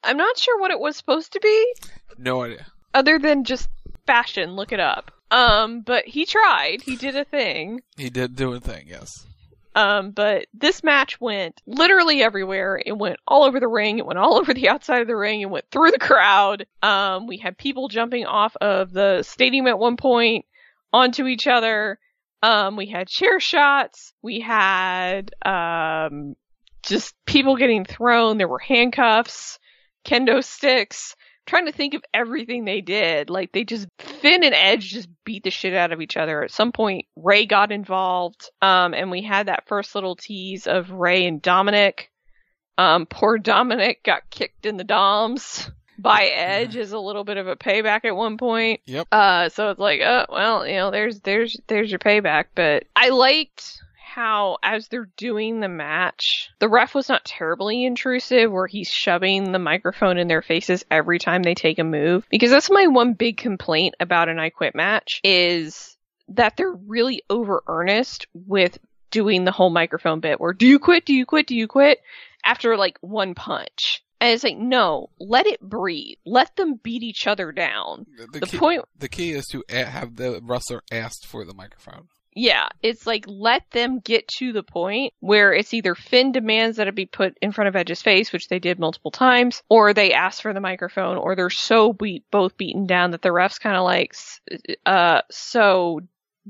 I'm not sure what it was supposed to be No idea. other than just fashion. Look it up. Um, but he tried. He did a thing. He did do a thing. Yes. Um, but this match went literally everywhere. It went all over the ring. It went all over the outside of the ring. It went through the crowd. Um, we had people jumping off of the stadium at one point onto each other. Um, we had chair shots. We had, um, just people getting thrown. There were handcuffs, kendo sticks. trying to think of everything they did. Like they just Finn and Edge just beat the shit out of each other. At some point, Rhea got involved, um, and we had that first little tease of Rhea and Dominic. Um, poor Dominic got kicked in the DOMs by Edge as a little bit of a payback at one point. Yep. Uh, so it's like, oh well, you know, there's there's there's your payback. But I liked how as they're doing the match, the ref was not terribly intrusive where he's shoving the microphone in their faces every time they take a move. Because that's my one big complaint about an I Quit match is that they're really over earnest with doing the whole microphone bit where do you quit, do you quit, do you quit after like one punch. And it's like, no, let it breathe. Let them beat each other down. The, key, point The key is to have the wrestler asked for the microphone. yeah, it's like let them get to the point where it's either Finn demands that it be put in front of Edge's face, which they did multiple times, or they ask for the microphone, or they're so beat both beaten down that the refs kind of like, uh, so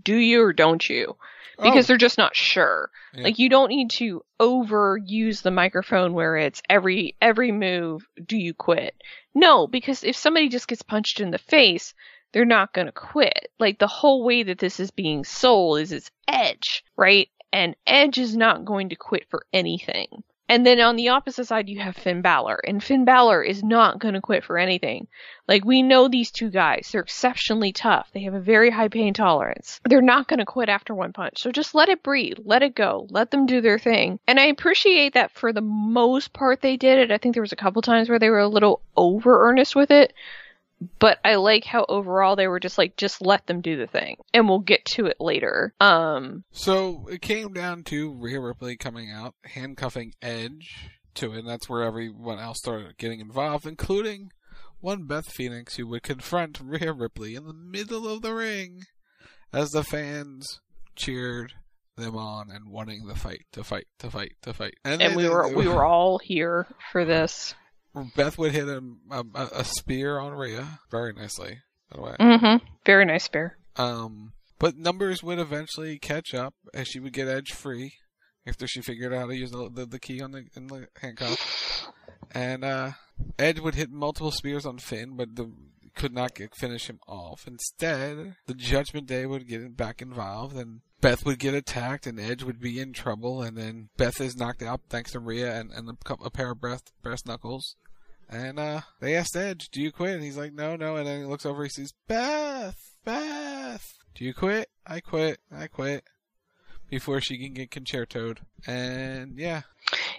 do you or don't you? Because Oh. they're just not sure. Yeah. Like you don't need to overuse the microphone where it's every every move. Do you quit? No, because if somebody just gets punched in the face, they're not going to quit. Like the whole way that this is being sold is it's Edge, right? And Edge is not going to quit for anything. And then on the opposite side, you have Finn Balor, and Finn Balor is not going to quit for anything. Like we know these two guys, they're exceptionally tough. They have a very high pain tolerance. They're not going to quit after one punch. So just let it breathe, let it go, let them do their thing. And I appreciate that for the most part they did it. I think there was a couple times where they were a little over earnest with it but I like how overall they were just like, just let them do the thing, and we'll get to it later. Um, So it came down to Rhea Ripley coming out, handcuffing Edge to it, and that's where everyone else started getting involved, including one Beth Phoenix who would confront Rhea Ripley in the middle of the ring as the fans cheered them on and wanting the fight to fight to fight to fight. and then we were we were all here for this. Beth would hit a, a, a spear on Rhea very nicely, by the way. Mm-hmm. Very nice spear. Um, but numbers would eventually catch up as she would get Edge free after she figured out how to use the, the, the key on the, in the handcuff. And uh, Edge would hit multiple spears on Finn, but the could not get, finish him off. Instead, the Judgment Day would get back involved, and Beth would get attacked, and Edge would be in trouble. And then Beth is knocked out thanks to Rhea and, and a, a pair of breast, breast knuckles. And uh, they asked Edge, "Do you quit?" And he's like, "No, no." And then he looks over, he sees Beth, Beth. Do you quit? I quit. I quit. Before she can get concertoed. And yeah.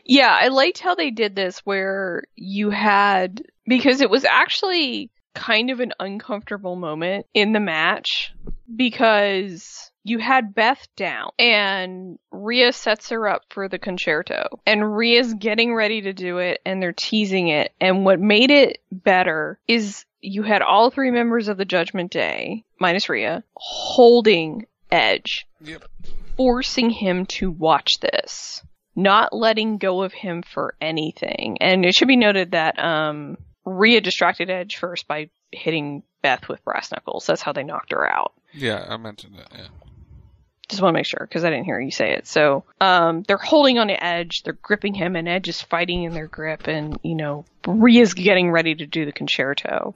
Yeah, I liked how they did this where you had because it was actually kind of an uncomfortable moment in the match because you had Beth down and Rhea sets her up for the concerto and Rhea's getting ready to do it and they're teasing it. And what made it better is you had all three members of the Judgment Day, minus Rhea, holding Edge. Yep. Forcing him to watch this. Not letting go of him for anything. And it should be noted that, um, Rhea distracted Edge first by hitting Beth with brass knuckles. That's how they knocked her out. Yeah, I mentioned it. Yeah. Just want to make sure because I didn't hear you say it. So, um, they're holding on to Edge. They're gripping him, and Edge is fighting in their grip. And you know, Rhea's getting ready to do the concerto,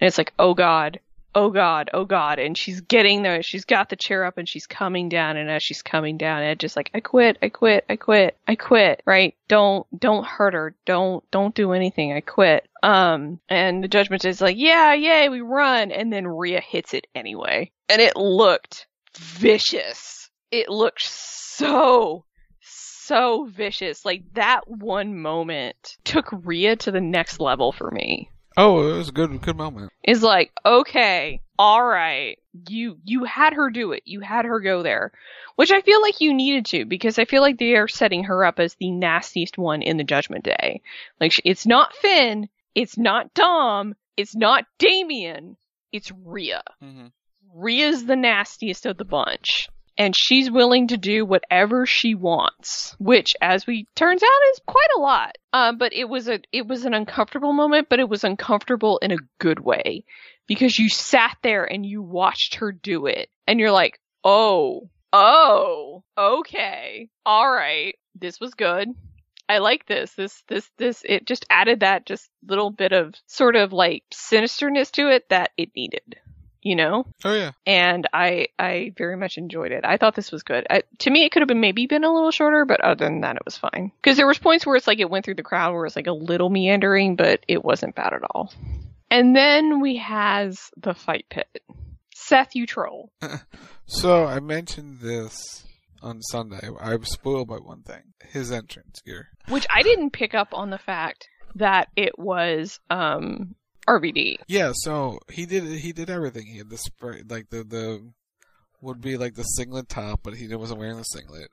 and it's like, oh god, oh god, oh god, and she's getting there. She's got the chair up, and she's coming down. And as she's coming down, Edge just like, I quit, I quit, I quit, I quit. Right? Don't, don't hurt her. Don't, don't do anything. I quit. Um, and the judgment is like, yeah, yay, we run. And then Rhea hits it anyway. And it looked vicious. It looked so, so vicious. Like that one moment took Rhea to the next level for me. Oh, it was a good, good moment. Is like, okay, alright, you, you had her do it. You had her go there. Which I feel like you needed to, because I feel like they are setting her up as the nastiest one in the Judgment Day. Like, it's not Finn, it's not Dom, it's not Damian, it's Rhea. Mm-hmm. Rhea's the nastiest of the bunch. And she's willing to do whatever she wants, which, as we turns out, is quite a lot. Um, but it was a it was an uncomfortable moment, but it was uncomfortable in a good way because you sat there and you watched her do it, and you're like, oh, oh, okay, all right, this was good. I like this. This, this, this, it just added that just little bit of sort of like sinisterness to it that it needed you know? Oh yeah. And I, I very much enjoyed it. I thought this was good. I, to me, it could have been maybe been a little shorter, but other than that, it was fine. Because there was points where it's like it went through the crowd where it's like a little meandering, but it wasn't bad at all. And then we has the fight pit. Seth, you troll. so I mentioned this on Sunday. I was spoiled by one thing: his entrance gear. Which I didn't pick up on the fact that it was um RVD. Yeah, so he did he did everything. He had the spray like the the would be like the singlet top, but he wasn't wearing the singlet.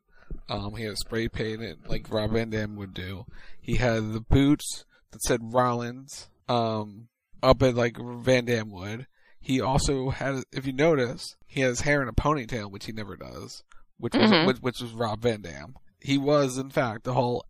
Um, he had a spray painted like Rob Van Dam would do. He had the boots that said Rollins um, up at like Van Dam would. He also had, if you notice, he has hair in a ponytail, which he never does, which was Mhm. which, which was Rob Van Dam. He was, in fact, the whole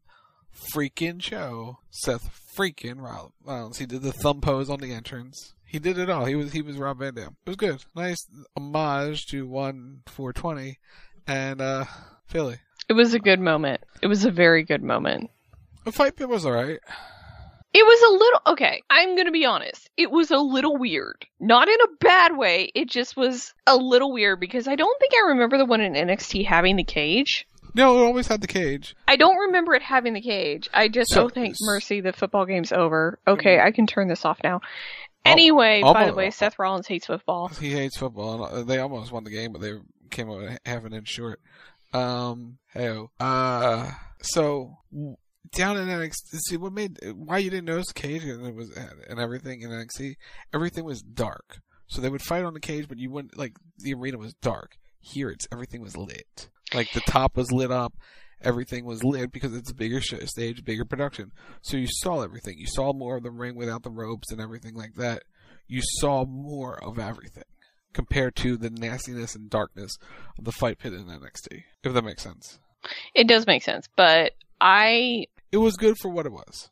freaking show. Seth freaking Rollins. He did the thumb pose on the entrance. He did it all. He was he was Rob Van Dam. It was good. Nice homage to one four twenty, and uh Philly. It was a good moment. It was a very good moment. The fight pit was alright. It was a little okay. I'm gonna be honest. It was a little weird, not in a bad way. It just was a little weird because I don't think I remember the one in NXT having the cage. No, it always had the cage. I don't remember it having the cage. I just So- oh thank mercy the football game's over. Okay, I can turn this off now. Anyway, by the way, Seth Rollins hates football. He hates football, uh, they almost won the game, but they came out half an inch short. Um, hey, uh, so down in NXT, see what made why you didn't notice the cage and it was and everything in NXT, everything was dark. So they would fight on the cage, but you wouldn't like the arena was dark. Here, it's everything was lit. Like the top was lit up, everything was lit because it's a bigger sh- stage, bigger production. So you saw everything. You saw more of the ring without the ropes and everything like that. You saw more of everything compared to the nastiness and darkness of the fight pit in NXT. If that makes sense. It does make sense, but I It was good for what it was.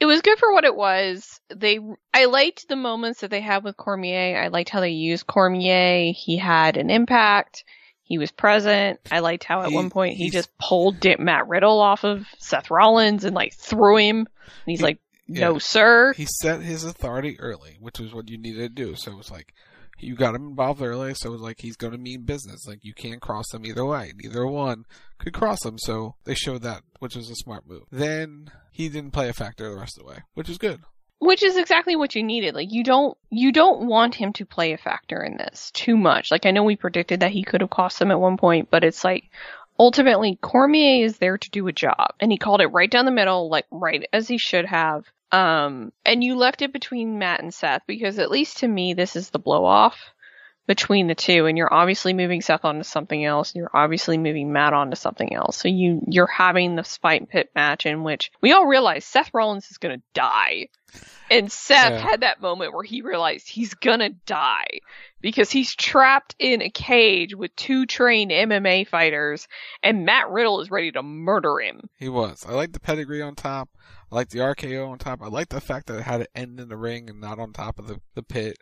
It was good for what it was. They I liked the moments that they had with Cormier. I liked how they used Cormier. He had an impact. He was present. I liked how at He- one point he just pulled Matt Riddle off of Seth Rollins and like threw him. And he's He- like, no, Yeah. sir. He set his authority early, which was what you needed to do. So it was like you got him involved early, so like he's going to mean business. Like you can't cross them either way. Neither one could cross them, so they showed that, which was a smart move. Then he didn't play a factor the rest of the way, which is good. Which is exactly what you needed. Like you don't you don't want him to play a factor in this too much. Like I know we predicted that he could have cost them at one point, but it's like ultimately Cormier is there to do a job and he called it right down the middle, like right as he should have. Um and you left it between Matt and Seth because at least to me this is the blow off between the two and you're obviously moving Seth onto something else and you're obviously moving Matt onto something else. So you you're having this fight pit match in which we all realize Seth Rollins is going to die. And Seth Yeah. had that moment where he realized he's going to die because he's trapped in a cage with two trained MMA fighters and Matt Riddle is ready to murder him. He was. I like the pedigree on top. I like the RKO on top. I like the fact that it had to end in the ring and not on top of the, the pit.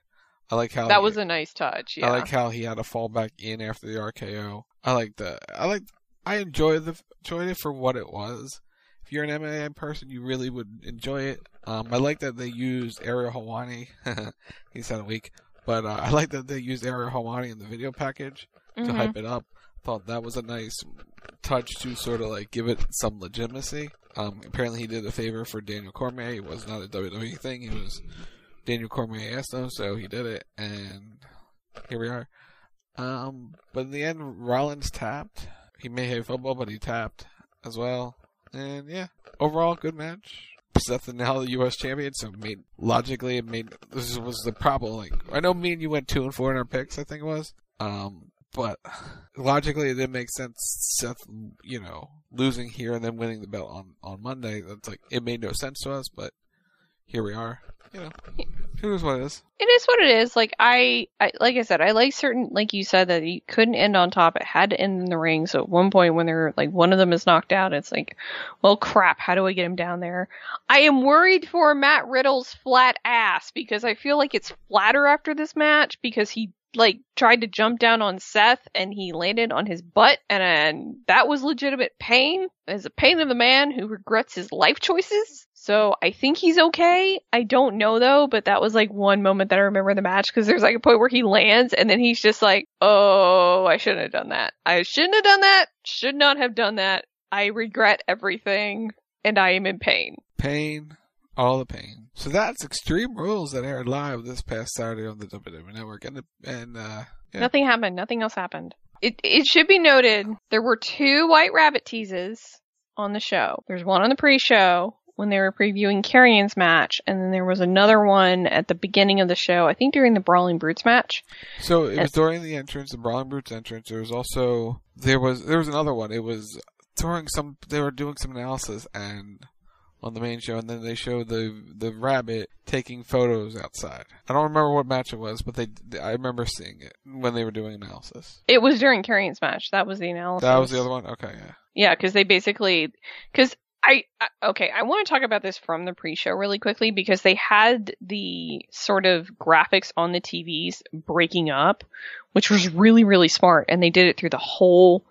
I like how That was a nice touch. Yeah. I like how he had to fall back in after the RKO. I like the I like I enjoyed the enjoyed it for what it was. If you're an MMA person, you really would enjoy it. Um, I like that they used Ariel Helwani. He's had a week, but uh, I like that they used Ariel Helwani in the video package to Mhm. hype it up. Thought that was a nice touch to sort of like give it some legitimacy. Um, apparently he did a favor for Daniel Cormier. It was not a WWE thing. It was Daniel Cormier asked him, so he did it, and here we are. Um, but in the end, Rollins tapped. He may have football, but he tapped as well. And yeah, overall, good match. Seth is now the U.S. champion, so made logically it made this was the problem. Like I know me and you went two and four in our picks, I think it was. Um, but logically, it didn't make sense. Seth, you know, losing here and then winning the belt on on Monday. That's like it made no sense to us, but here we are. You know, who knows what it is. It is what it is. Like I, I, like I said, I like certain, like you said, that you couldn't end on top. It had to end in the ring. So at one point, when they're like one of them is knocked out, it's like, well, crap. How do I get him down there? I am worried for Matt Riddle's flat ass because I feel like it's flatter after this match because he like tried to jump down on Seth and he landed on his butt and, and that was legitimate pain. As a pain of the man who regrets his life choices. So I think he's okay. I don't know though, but that was like one moment that I remember in the match because there's like a point where he lands and then he's just like, "Oh, I shouldn't have done that. I shouldn't have done that. Should not have done that. I regret everything and I am in pain." Pain, all the pain. So that's Extreme Rules that aired live this past Saturday on the WWE Network, and and uh, yeah. Nothing happened. Nothing else happened. It it should be noted there were two White Rabbit teases on the show. There's one on the pre-show when they were previewing Karrion's match, and then there was another one at the beginning of the show. I think during the Brawling Brutes match. So it was And- during the entrance, the Brawling Brutes entrance. There was also there was there was another one. It was during some they were doing some analysis and on the main show, and then they showed the the rabbit taking photos outside. I don't remember what match it was, but they I remember seeing it when they were doing analysis. It was during Karrion's match. That was the analysis. That was the other one. Okay, yeah. Yeah, because they basically, because I, I okay, I want to talk about this from the pre-show really quickly because they had the sort of graphics on the TVs breaking up, which was really really smart, and they did it through the whole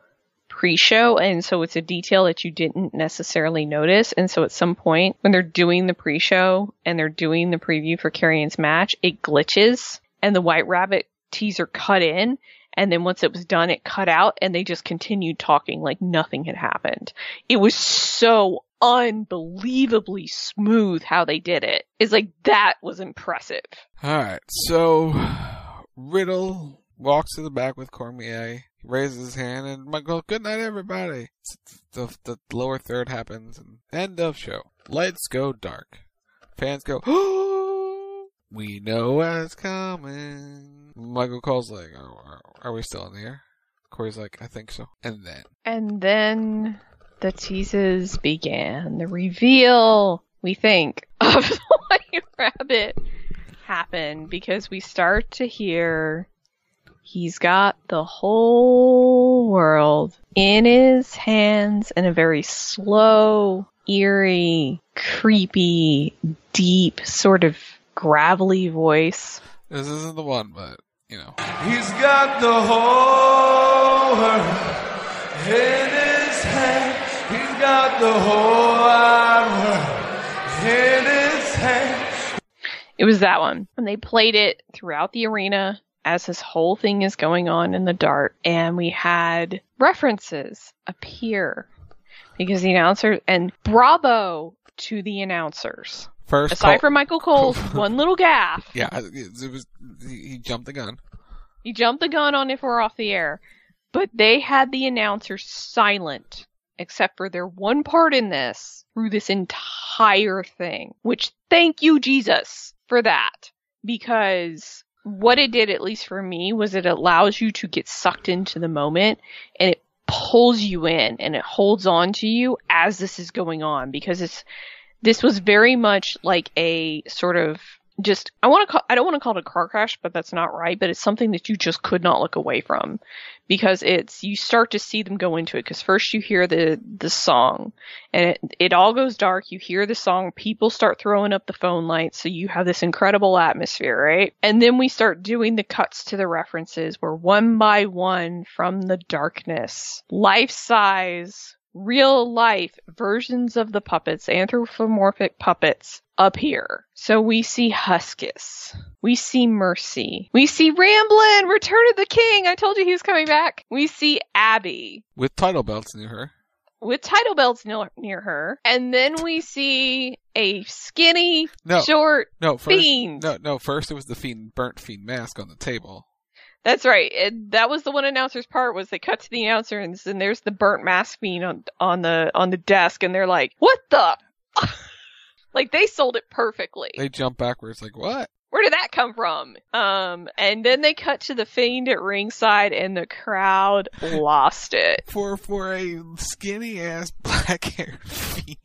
pre-show, and so it's a detail that you didn't necessarily notice, and so at some point when they're doing the pre-show and they're doing the preview for Karrion's match, it glitches, and the White Rabbit teaser cut in, and then once it was done, it cut out and they just continued talking like nothing had happened. It was so unbelievably smooth how they did it. It's like that was impressive. All right, so Riddle walks to the back with Cormier. Raises his hand and Michael, good night, everybody. The, the lower third happens and end of show. Lights go dark. Fans go, we know what's coming. Michael calls like, are, are, are we still in the air? Corey's like, I think so. And then, And then the teases began. The reveal, we think, of the White Rabbit happened because we start to hear he's got the whole world in his hands in a very slow, eerie, creepy, deep, sort of gravelly voice. this isn't the one, but, you know. He's got the whole world in his hand. He's got the whole world in his hands. It was that one. And they played it throughout the arena as this whole thing is going on in the dark, And we had references appear because the announcer and bravo to the announcers. First, Aside call- from Michael Cole's one little gaff, Yeah, it, was. He he jumped the gun. he jumped the gun on if we're off the air. But they had the announcers silent, except for their one part in this through this entire thing. Which thank you, Jesus, for that. Because what it did, at least for me, was it allows you to get sucked into the moment and it pulls you in and it holds on to you as this is going on because it's this was very much like a sort of just I want to call I don't want to call it a car crash, but that's not right. But it's something that you just could not look away from because it's you start to see them go into it. Because first you hear the the song and it it all goes dark. You hear the song, people start throwing up the phone lights, so you have this incredible atmosphere, right? And then we start doing the cuts to the references where one by one from the darkness, life size real life versions of the puppets, anthropomorphic puppets, appear. So we see Huskus. We see Mercy. We see Ramblin', Return of the King. I told you he was coming back. We see Abby with title belts near her. with title belts near, near her. And then we see a skinny, No, short no, first, fiend. no, no. First, it was the fiend, burnt fiend mask on the table. That's right. And that was the one announcer's part was they cut to the announcer and, and there's the burnt mask fiend on on the on the desk and they're like, "What the?" like they sold it perfectly. They jump backwards, like what? Where did that come from? Um, and then they cut to the fiend at ringside and the crowd lost it. For for a skinny ass black haired fiend.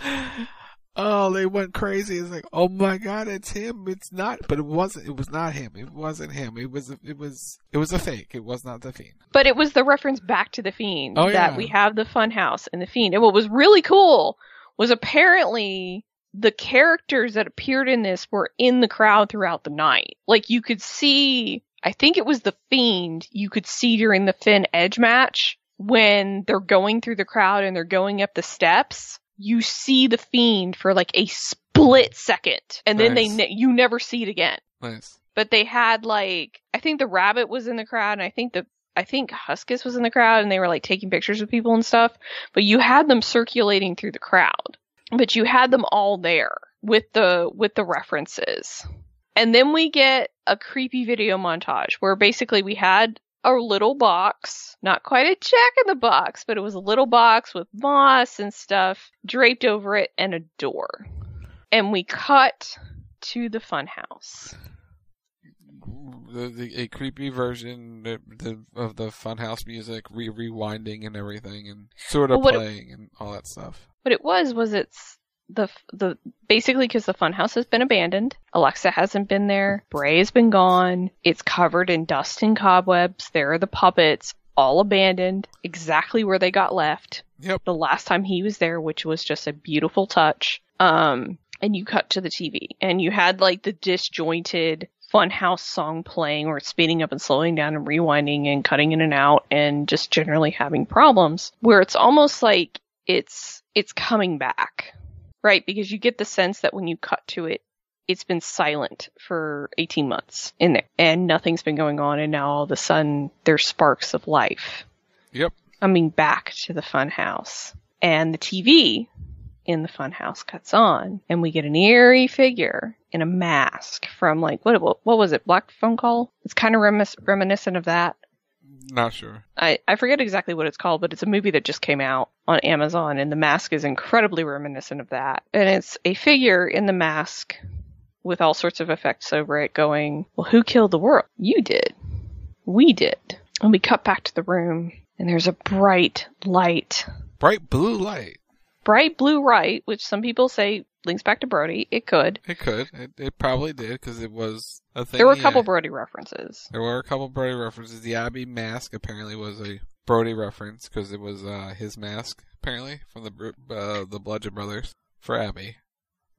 oh, they went crazy. It's like, oh my god, it's him. It's not, but it wasn't. It was not him. It wasn't him. It was. It was. It was a fake. It was not the fiend. But it was the reference back to the fiend Oh, that yeah. we have the funhouse and the fiend. And what was really cool was apparently the characters that appeared in this were in the crowd throughout the night. Like you could see, I think it was the fiend you could see during the Finn Edge match when they're going through the crowd and they're going up the steps. You see the fiend for like a split second and then they ne- you never see it again Nice. but they had like I think the rabbit was in the crowd and I think the I think Huskus was in the crowd and they were like taking pictures with people and stuff. But you had them circulating through the crowd. But you had them all there with the with the references. And then we get a creepy video montage where basically we had a little box, not quite a jack in the box, but it was a little box with moss and stuff draped over it and a door. And we cut to the funhouse. The, the, a creepy version the, the, of the Funhouse music, re rewinding and everything, and sort of Well, what it- playing and all that stuff. What it was was it's the the basically because the funhouse has been abandoned. Alexa hasn't been there. Bray has been gone. It's covered in dust and cobwebs. There are the puppets, all abandoned, exactly where they got left. Yep. The last time he was there, which was just a beautiful touch. Um, and you cut to the TV, and you had like the disjointed funhouse song playing, or speeding up and slowing down and rewinding and cutting in and out, and just generally having problems. Where it's almost like it's it's coming back, right? Because you get the sense that when you cut to it, it's been silent for 18 months in there, and nothing's been going on, and now all of a sudden there's sparks of life Yep. coming back to the funhouse. And the TV in the funhouse cuts on, and we get an eerie figure in a mask from like what what, what was it? Black phone call. It's kind of remis- reminiscent of that. Not sure. I, I forget exactly what it's called, but it's a movie that just came out on Amazon, and the mask is incredibly reminiscent of that. And it's a figure in the mask with all sorts of effects over it going, Well, who killed the world? You did. We did. And we cut back to the room, and there's a bright light. Bright blue light. Bright blue light, which some people say links back to Brodie. It could. It could. It, it probably did because it was a thing. There were a couple had. Brodie references. There were a couple Brodie references. The Abby mask apparently was a Brodie reference because it was uh, his mask apparently from the uh, the Bludgeon Brothers for Abby,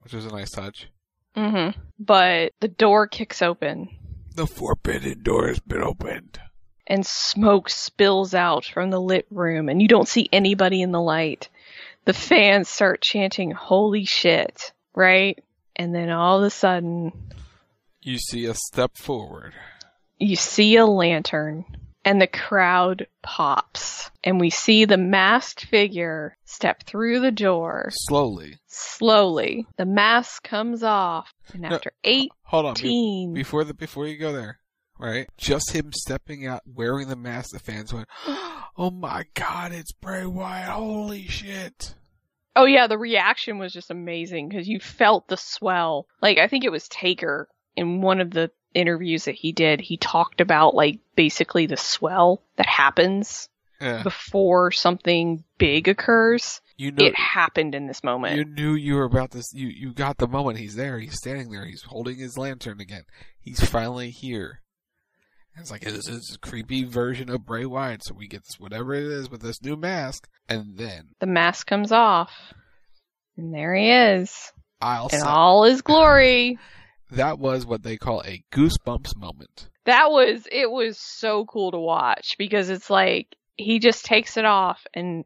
which was a nice touch. Mm-hmm. But the door kicks open, The forbidden door has been opened. and smoke spills out from the lit room and you don't see anybody in the light. The fans start chanting, holy shit, right? And then all of a sudden, You see a step forward. you see a lantern and the crowd pops and we see the masked figure step through the door Slowly. slowly. The mask comes off and No, after eight Hold on. be- before the before you go there, right? Just him stepping out wearing the mask, the fans went, "Oh my god, it's Bray Wyatt! Holy shit!" Oh yeah, the reaction was just amazing because you felt the swell. Like I think it was Taker in one of the interviews that he did. He talked about like basically the swell that happens Yeah. before something big occurs. You know- it happened in this moment. You knew you were about this. You you got the moment. He's there. He's standing there. He's holding his lantern again. He's finally here. And it's like this is a creepy version of Bray Wyatt. So we get this whatever it is with this new mask, and then the mask comes off, and there he is I'll in all his glory. that was what they call a goosebumps moment. That was it was so cool to watch because it's like he just takes it off and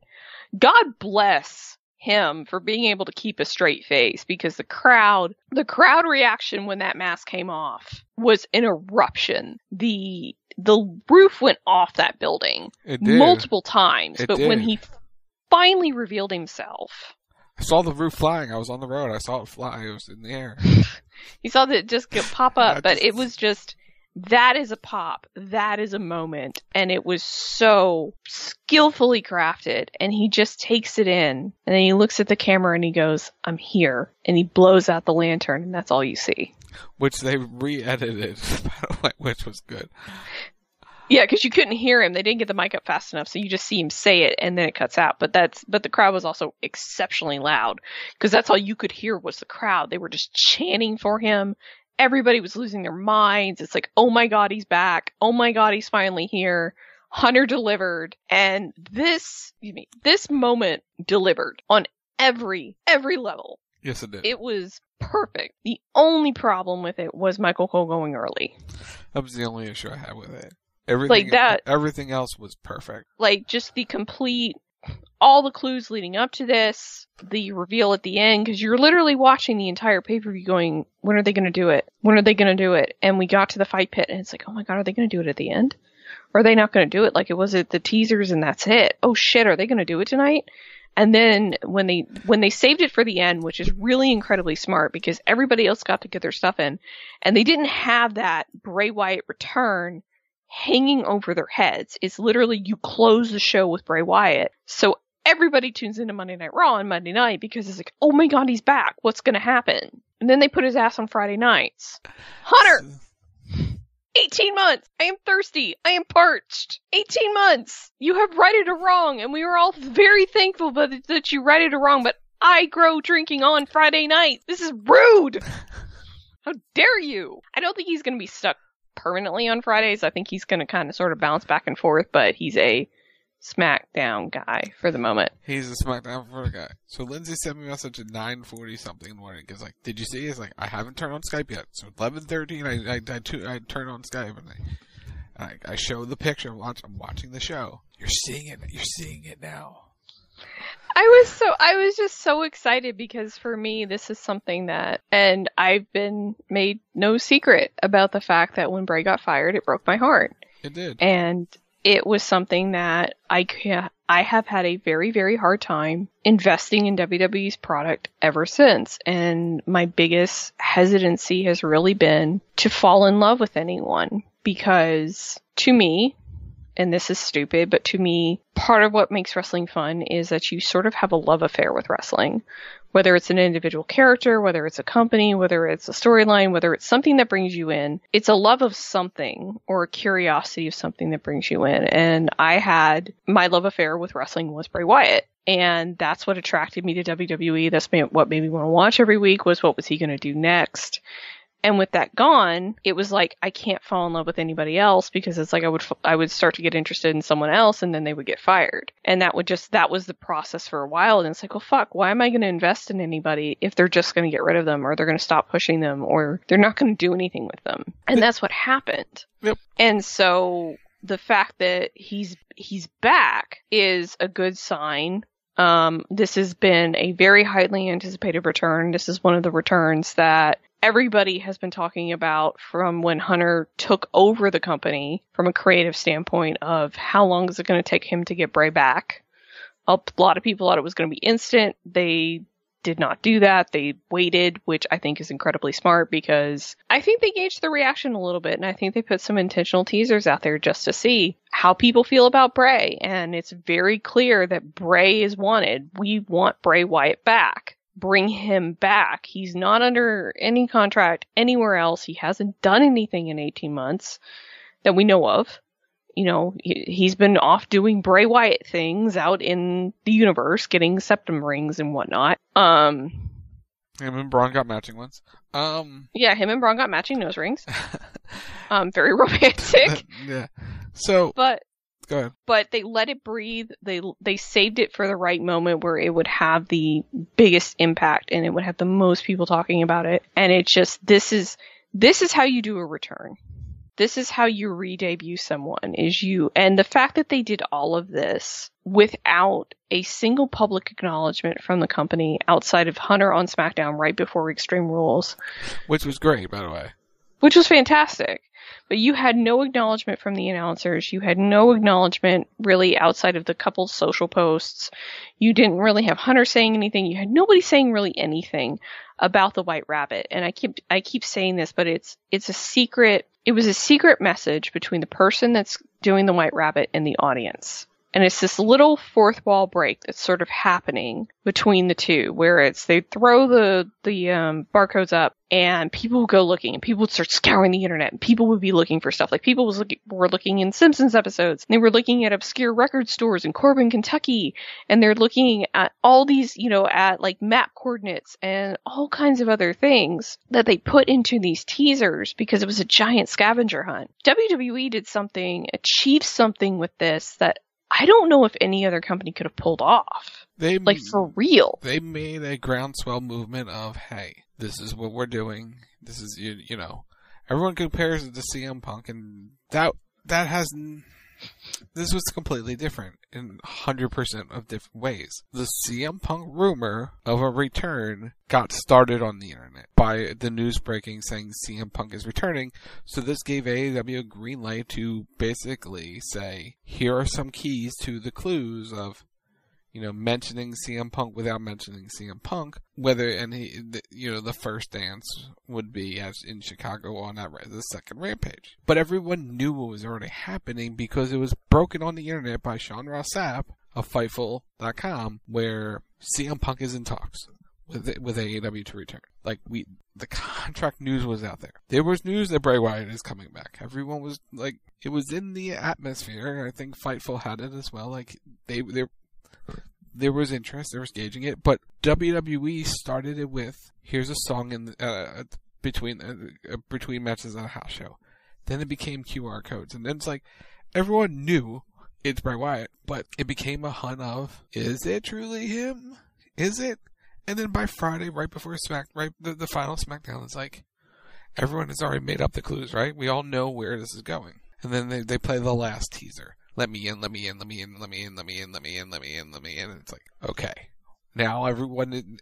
God bless him for being able to keep a straight face because the crowd the crowd reaction when that mask came off was an eruption. The the roof went off that building did. multiple times, It but when he finally revealed himself, I saw the roof flying. I was on the road. I saw it fly. It was in the air. You saw that just get pop up, but it was just that is a pop. That is a moment. And it was so skillfully crafted. And he just takes it in. And then he looks at the camera and he goes, I'm here. And he blows out the lantern and that's all you see. which they the way, which was good. Yeah, because you couldn't hear him. They didn't get the mic up fast enough, so you just see him say it, and then it cuts out. But that's but the crowd was also exceptionally loud because that's all you could hear was the crowd. They were just chanting for him. Everybody was losing their minds. It's like, oh my god, he's back. Oh my god, he's finally here. Hunter delivered, and this, excuse me, this moment delivered on every every level. Yes, it did. It was perfect. The only problem with it was Michael Cole going early. That was the only issue I had with it. Everything, Like that- Everything else was perfect. like just the complete all the clues leading up to this the reveal at the end because you're literally watching the entire pay-per-view going when are they going to do it? When are they going to do it? And we got to the fight pit and it's like oh my god are they going to do it at the end? Or are they not going to do it? Like it was at the teasers and that's it? Oh shit are they going to do it tonight? And then when they when they saved it for the end which is really incredibly smart because everybody else got to get their stuff in and they didn't have that bray wyatt return hanging over their heads. It's literally you close the show with Bray Wyatt. So everybody tunes into Monday Night Raw on Monday night because it's like, oh my god, he's back. What's going to happen? And then they put his ass on Friday nights. Hunter! 18 months! I am thirsty! I am parched! 18 months! You have righted a wrong, and we are all very thankful that, that you righted a wrong, but I grow drinking on Friday night. This is rude! How dare you? I don't think he's going to be stuck permanently on Fridays. I think he's going to kind of sort of bounce back and forth, but he's a SmackDown guy for the moment. He's a SmackDown for a guy. So Lindsey sent me a message at 9:40 something in the morning. It's like, did you see? It's like, I haven't turned on Skype yet. So 11:13, I I I, I turned on Skype and I, I I show the picture. I'm watching. I'm watching the show. You're seeing it. You're seeing it now. I was so I was just so excited because for me this is something that and I've been made no secret about the fact that when Bray got fired it broke my heart. It did. And it was something that I ca- I have had a very very hard time investing in WWE's product ever since and my biggest hesitancy has really been to fall in love with anyone because to me and this is stupid, but to me, part of what makes wrestling fun is that you sort of have a love affair with wrestling. Whether it's an individual character, whether it's a company, whether it's a storyline, whether it's something that brings you in, it's a love of something or a curiosity of something that brings you in. And I had my love affair with wrestling was Bray Wyatt. And that's what attracted me to WWE. That's what made me want to watch every week was what was he going to do next? And with that gone, it was like I can't fall in love with anybody else because it's like I would f- I would start to get interested in someone else and then they would get fired. And that would just that was the process for a while and it's like, "Well, fuck, why am I going to invest in anybody if they're just going to get rid of them or they're going to stop pushing them or they're not going to do anything with them?" And that's what happened. Yep. And so the fact that he's he's back is a good sign Um, this has been a very highly anticipated return. This is one of the returns that everybody has been talking about from when Hunter took over the company from a creative standpoint of how long is it going to take him to get Bray back. A lot of people thought it was going to be instant. They did not do that. They waited, which I think is incredibly smart because I think they gauged the reaction a little bit and I think they put some intentional teasers out there just to see how people feel about Bray. And it's very clear that Bray is wanted. We want Bray Wyatt back. Bring him back. He's not under any contract anywhere else. He hasn't done anything in 18 months that we know of you know, he's been off doing Bray Wyatt things out in the universe, getting septum rings and whatnot. Um, him and Braun got matching ones. Um, yeah, him and Braun got matching nose rings. um, very romantic. yeah. So, but go ahead. But they let it breathe. They they saved it for the right moment where it would have the biggest impact and it would have the most people talking about it. And it's just this is this is how you do a return this is how you re-debut someone is you and the fact that they did all of this without a single public acknowledgement from the company outside of Hunter on SmackDown right before Extreme Rules, which was great by the way. Which was fantastic. But you had no acknowledgement from the announcers. You had no acknowledgement really outside of the couple social posts. You didn't really have Hunter saying anything. You had nobody saying really anything about the White Rabbit. And I keep I keep saying this, but it's it's a secret it was a secret message between the person that's doing the white rabbit and the audience. And it's this little fourth wall break that's sort of happening between the two, where it's they throw the the um, barcodes up and people would go looking and people would start scouring the internet and people would be looking for stuff. Like people was looking, were looking in Simpsons episodes. and they were looking at obscure record stores in Corbin, Kentucky, and they're looking at all these, you know, at like map coordinates and all kinds of other things that they put into these teasers because it was a giant scavenger hunt. WWE did something, achieved something with this that I don't know if any other company could have pulled off. They like for real. They made a groundswell movement of, hey, this is what we're doing. This is you, you know, everyone compares it to CM Punk, and that that has this was completely different in 100% of different ways. The CM Punk rumor of a return got started on the internet by the news breaking saying CM Punk is returning. So this gave AEW a green light to basically say, here are some keys to the clues of you know, mentioning CM Punk without mentioning CM Punk. Whether and he, the, you know, the first dance would be as in Chicago on that the second Rampage. But everyone knew what was already happening because it was broken on the internet by Sean Ross Sapp of Fightful.com, where CM Punk is in talks with with AEW to return. Like we, the contract news was out there. There was news that Bray Wyatt is coming back. Everyone was like, it was in the atmosphere. I think Fightful had it as well. Like they they there was interest, there was gauging it, but WWE started it with here's a song in uh, between uh, uh, between matches on a house show. Then it became QR codes, and then it's like everyone knew it's Bray Wyatt, but it became a hunt of is it truly him? Is it? And then by Friday, right before Smack, right the, the final SmackDown, it's like everyone has already made up the clues, right? We all know where this is going, and then they they play the last teaser let me in, let me in, let me in, let me in, let me in, let me in, let me in, let me in. It's like, okay. Now everyone,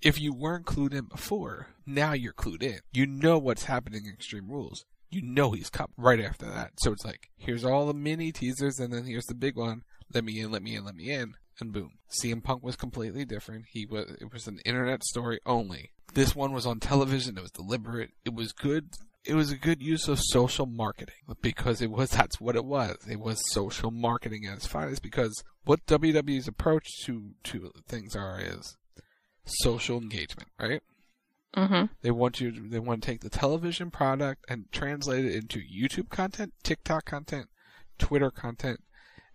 if you weren't clued in before, now you're clued in. You know what's happening in Extreme Rules. You know he's coming right after that. So it's like, here's all the mini teasers and then here's the big one. Let me in, let me in, let me in. And boom. CM Punk was completely different. He was, it was an internet story only. This one was on television. It was deliberate. It was good it was a good use of social marketing because it was that's what it was. It was social marketing at its finest because what WWE's approach to to things are is social engagement, right? Mm-hmm. They want you. To, they want to take the television product and translate it into YouTube content, TikTok content, Twitter content,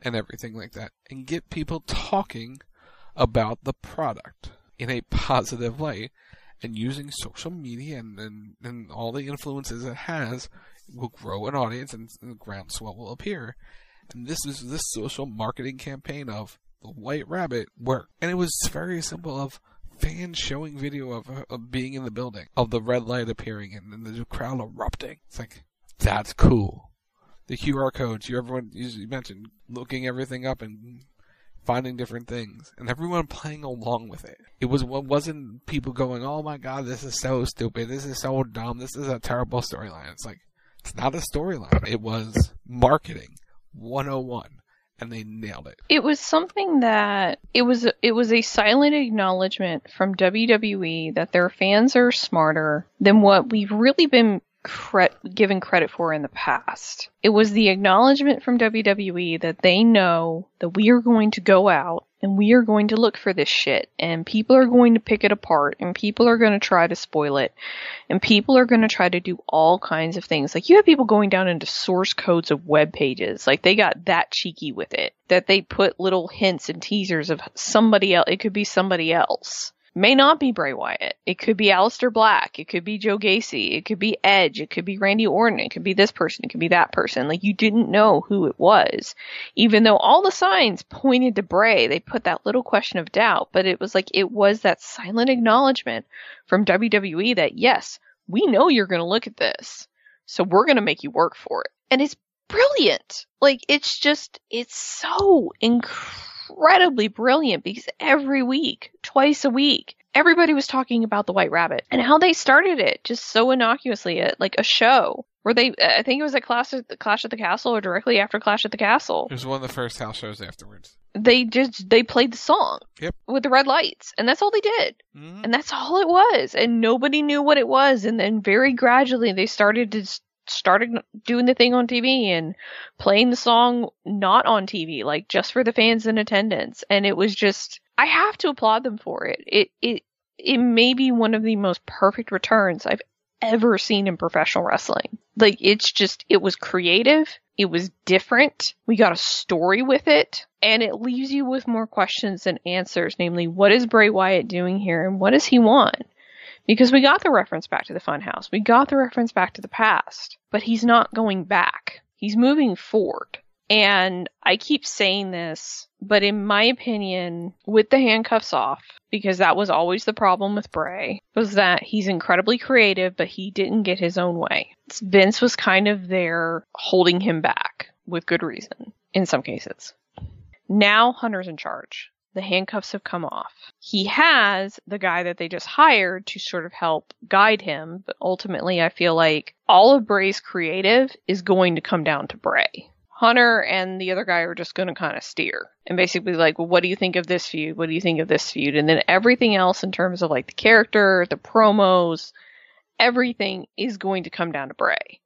and everything like that, and get people talking about the product in a positive way and using social media and, and, and all the influences it has will grow an audience and the groundswell will appear. And this is this social marketing campaign of the White Rabbit work. And it was very simple of fans showing video of, of being in the building, of the red light appearing and, and the crowd erupting. It's like, that's cool. The QR codes, you everyone you mentioned looking everything up and finding different things, and everyone playing along with it. It was what wasn't people going, "Oh my god, this is so stupid. This is so dumb. This is a terrible storyline." It's like it's not a storyline. It was marketing 101 and they nailed it. It was something that it was it was a silent acknowledgement from WWE that their fans are smarter than what we've really been cre- given credit for in the past. It was the acknowledgement from WWE that they know that we are going to go out and we are going to look for this shit and people are going to pick it apart and people are going to try to spoil it and people are going to try to do all kinds of things. Like you have people going down into source codes of web pages. Like they got that cheeky with it that they put little hints and teasers of somebody else. It could be somebody else may not be Bray Wyatt. It could be Aleister Black. It could be Joe Gacy. It could be Edge. It could be Randy Orton. It could be this person. It could be that person. Like you didn't know who it was. Even though all the signs pointed to Bray, they put that little question of doubt, but it was like it was that silent acknowledgement from WWE that yes, we know you're going to look at this. So we're going to make you work for it. And it's brilliant. Like it's just, it's so incredible incredibly brilliant because every week, twice a week, everybody was talking about the White Rabbit and how they started it just so innocuously at like a show where they, I think it was at Clash at the Clash at the Castle or directly after Clash at the Castle. It was one of the first house shows afterwards. They just they played the song yep. with the red lights, and that's all they did, mm-hmm. and that's all it was, and nobody knew what it was, and then very gradually they started to started doing the thing on TV and playing the song not on TV, like just for the fans in attendance. And it was just, I have to applaud them for it. It, it, it may be one of the most perfect returns I've ever seen in professional wrestling. Like it's just, it was creative. It was different. We got a story with it and it leaves you with more questions than answers. Namely, what is Bray Wyatt doing here and what does he want? Because we got the reference back to the funhouse. We got the reference back to the past. But he's not going back. He's moving forward. And I keep saying this, but in my opinion, with the handcuffs off, because that was always the problem with Bray, was that he's incredibly creative, but he didn't get his own way. Vince was kind of there holding him back with good reason in some cases. Now Hunter's in charge the handcuffs have come off. He has the guy that they just hired to sort of help guide him, but ultimately I feel like all of Bray's creative is going to come down to Bray. Hunter and the other guy are just going to kind of steer and basically like, well, what do you think of this feud? What do you think of this feud? And then everything else in terms of like the character, the promos, everything is going to come down to Bray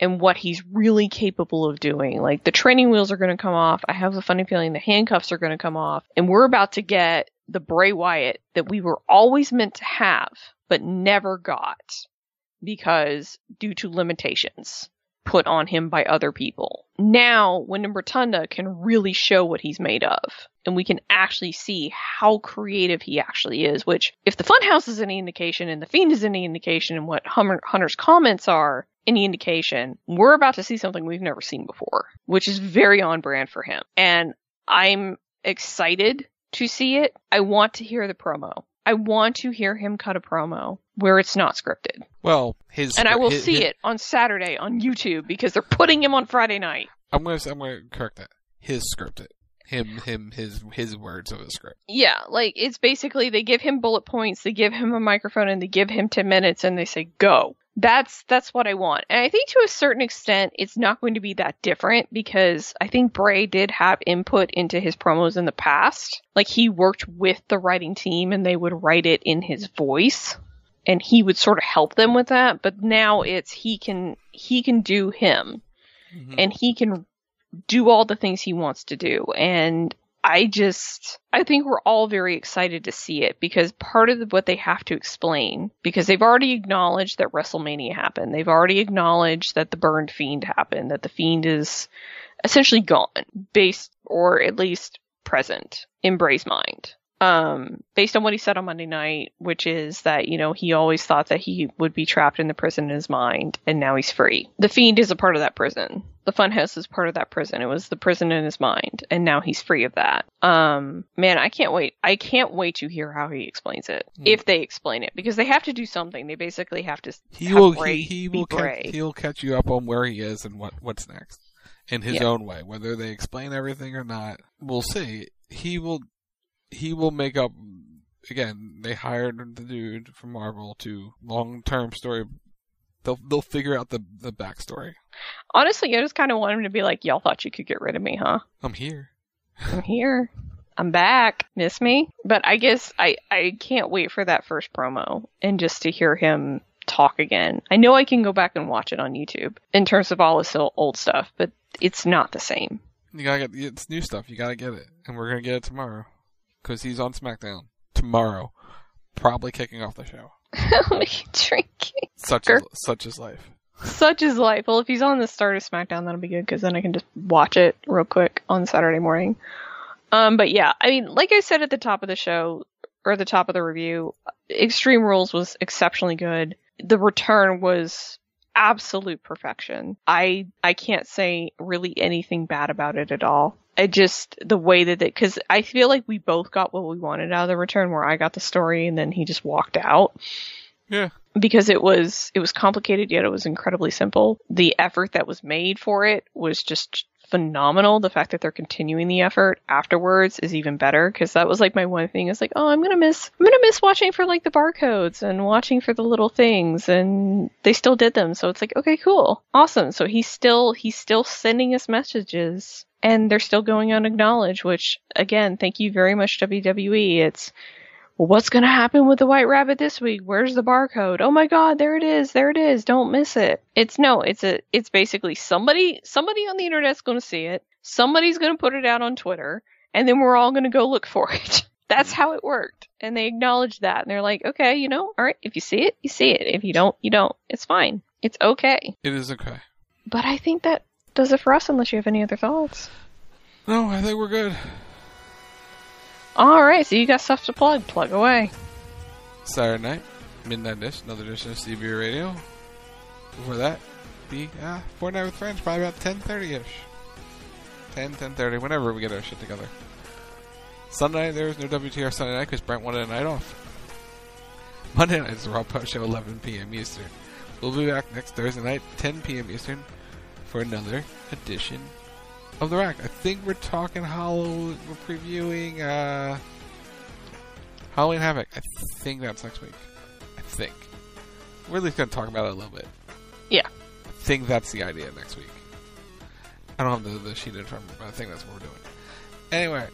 and what he's really capable of doing. Like the training wheels are going to come off. I have a funny feeling the handcuffs are going to come off and we're about to get the Bray Wyatt that we were always meant to have, but never got because due to limitations put on him by other people. Now, Wyndham Rotunda can really show what he's made of, and we can actually see how creative he actually is. Which, if the Funhouse is any indication, and the Fiend is any indication, and what Hunter's comments are, any indication, we're about to see something we've never seen before, which is very on brand for him. And I'm excited to see it. I want to hear the promo. I want to hear him cut a promo where it's not scripted. Well, his and I will his, see his, it on Saturday on YouTube because they're putting him on Friday night. I'm gonna I'm gonna correct that. His scripted. Him him his his words of the script. Yeah, like it's basically they give him bullet points, they give him a microphone, and they give him ten minutes, and they say go that's that's what I want. And I think to a certain extent it's not going to be that different because I think Bray did have input into his promos in the past. Like he worked with the writing team and they would write it in his voice and he would sort of help them with that, but now it's he can he can do him. Mm-hmm. And he can do all the things he wants to do and I just, I think we're all very excited to see it because part of what they have to explain, because they've already acknowledged that WrestleMania happened. They've already acknowledged that the burned fiend happened, that the fiend is essentially gone, based, or at least present in Bray's mind um, based on what he said on Monday night, which is that, you know, he always thought that he would be trapped in the prison in his mind, and now he's free. The Fiend is a part of that prison. The Funhouse is part of that prison. It was the prison in his mind, and now he's free of that. Um, man, I can't wait. I can't wait to hear how he explains it, mm. if they explain it, because they have to do something. They basically have to. He will. He, he will. Catch, he'll catch you up on where he is and what what's next in his yeah. own way. Whether they explain everything or not, we'll see he will he will make up again. They hired the dude from Marvel to long term story. They'll they'll figure out the the backstory. Honestly, I just kind of want him to be like, y'all thought you could get rid of me, huh? I'm here. I'm here. I'm back. Miss me? But I guess I, I can't wait for that first promo and just to hear him talk again. I know I can go back and watch it on YouTube in terms of all his old stuff, but it's not the same. You gotta get it's new stuff. You gotta get it, and we're gonna get it tomorrow because he's on SmackDown tomorrow, probably kicking off the show. Drinking. Such is, such is life. Such is life. Well, if he's on the start of SmackDown, that'll be good because then I can just watch it real quick on Saturday morning. Um, but yeah, I mean, like I said at the top of the show or the top of the review, Extreme Rules was exceptionally good. The return was absolute perfection. I I can't say really anything bad about it at all. I just the way that it because I feel like we both got what we wanted out of the return, where I got the story and then he just walked out. Yeah. Because it was it was complicated yet it was incredibly simple. The effort that was made for it was just phenomenal. The fact that they're continuing the effort afterwards is even better because that was like my one thing is like, oh, I'm gonna miss, I'm gonna miss watching for like the barcodes and watching for the little things, and they still did them. So it's like, okay, cool, awesome. So he's still he's still sending us messages, and they're still going unacknowledged. Which again, thank you very much WWE. It's well, what's going to happen with the white rabbit this week? Where's the barcode? Oh my god, there it is. There it is. Don't miss it. It's no, it's a it's basically somebody somebody on the internet's going to see it. Somebody's going to put it out on Twitter and then we're all going to go look for it. That's how it worked. And they acknowledged that and they're like, "Okay, you know, all right, if you see it, you see it. If you don't, you don't. It's fine. It's okay." It is okay. But I think that does it for us unless you have any other thoughts. No, I think we're good. All right, so you got stuff to plug. Plug away. Saturday night, midnight dish, another edition of CB Radio. Before that, the uh, Fortnite with Friends, probably about 10.30ish. 10, 10.30, whenever we get our shit together. Sunday, there is no WTR Sunday night because Brent wanted a night off. Monday night is the Raw Post Show, 11 p.m. Eastern. We'll be back next Thursday night, 10 p.m. Eastern, for another edition of the rack. I think we're talking Halloween. We're previewing uh, Halloween Havoc. I think that's next week. I think we're at least going to talk about it a little bit. Yeah. I think that's the idea next week. I don't have the, the sheet in front of me, but I think that's what we're doing. Anyway,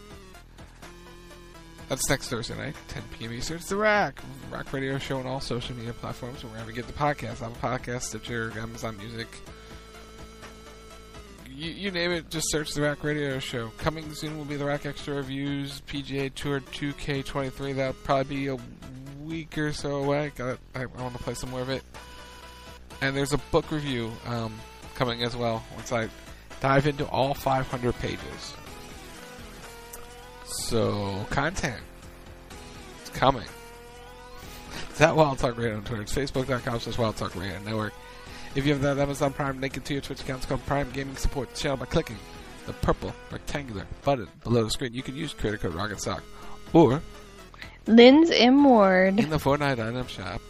that's next Thursday night, 10 p.m. Eastern. It's the Rack, Rack Radio Show on all social media platforms. Wherever you get the podcast, Apple Podcast, Stitcher, Amazon Music, you, you, name it, just search the Rack Radio Show. Coming soon will be the Rack Extra Reviews PGA Tour 2K23. That'll probably be a week or so away. Got I, I want to play some more of it. And there's a book review um, coming as well once I dive into all 500 pages. So, content. It's coming. It's at Wild Talk Radio on Twitter. It's facebook.com slash Wild Talk Radio Network. If you have that Amazon Prime, link it to your Twitch account. It's called Prime Gaming Support channel by clicking the purple rectangular button below the screen. You can use credit code Rocket Sock or Lynn's M Ward in the Fortnite item shop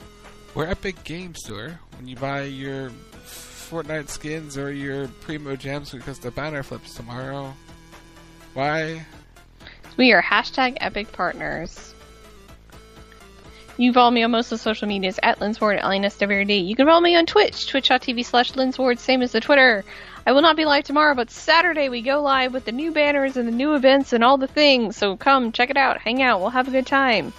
or Epic Game Store when you buy your Fortnite skins or your Primogems because the banner flips tomorrow. Why? We are hashtag Epic Partners. You follow me on most of the social medias at Linsward, L-N-S-W-R-D. You can follow me on Twitch, twitch.tv slash Linsward, same as the Twitter. I will not be live tomorrow, but Saturday we go live with the new banners and the new events and all the things. So come, check it out, hang out, we'll have a good time.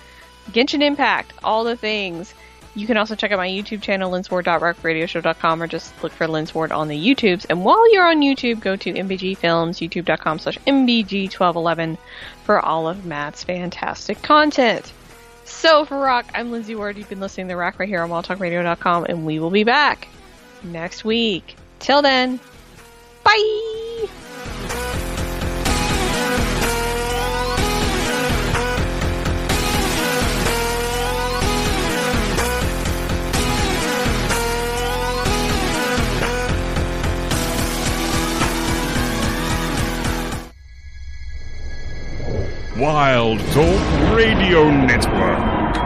Genshin Impact, all the things. You can also check out my YouTube channel, linsward.rackradioshow.com, or just look for Linsward on the YouTubes. And while you're on YouTube, go to MBG Films, youtube.com slash MBG1211 for all of Matt's fantastic content. So for Rack, I'm Lindsey Ward. You've been listening to Rack right here on WildTalkRadio.com, and we will be back next week. Till then, bye! Wild Talk Radio Network.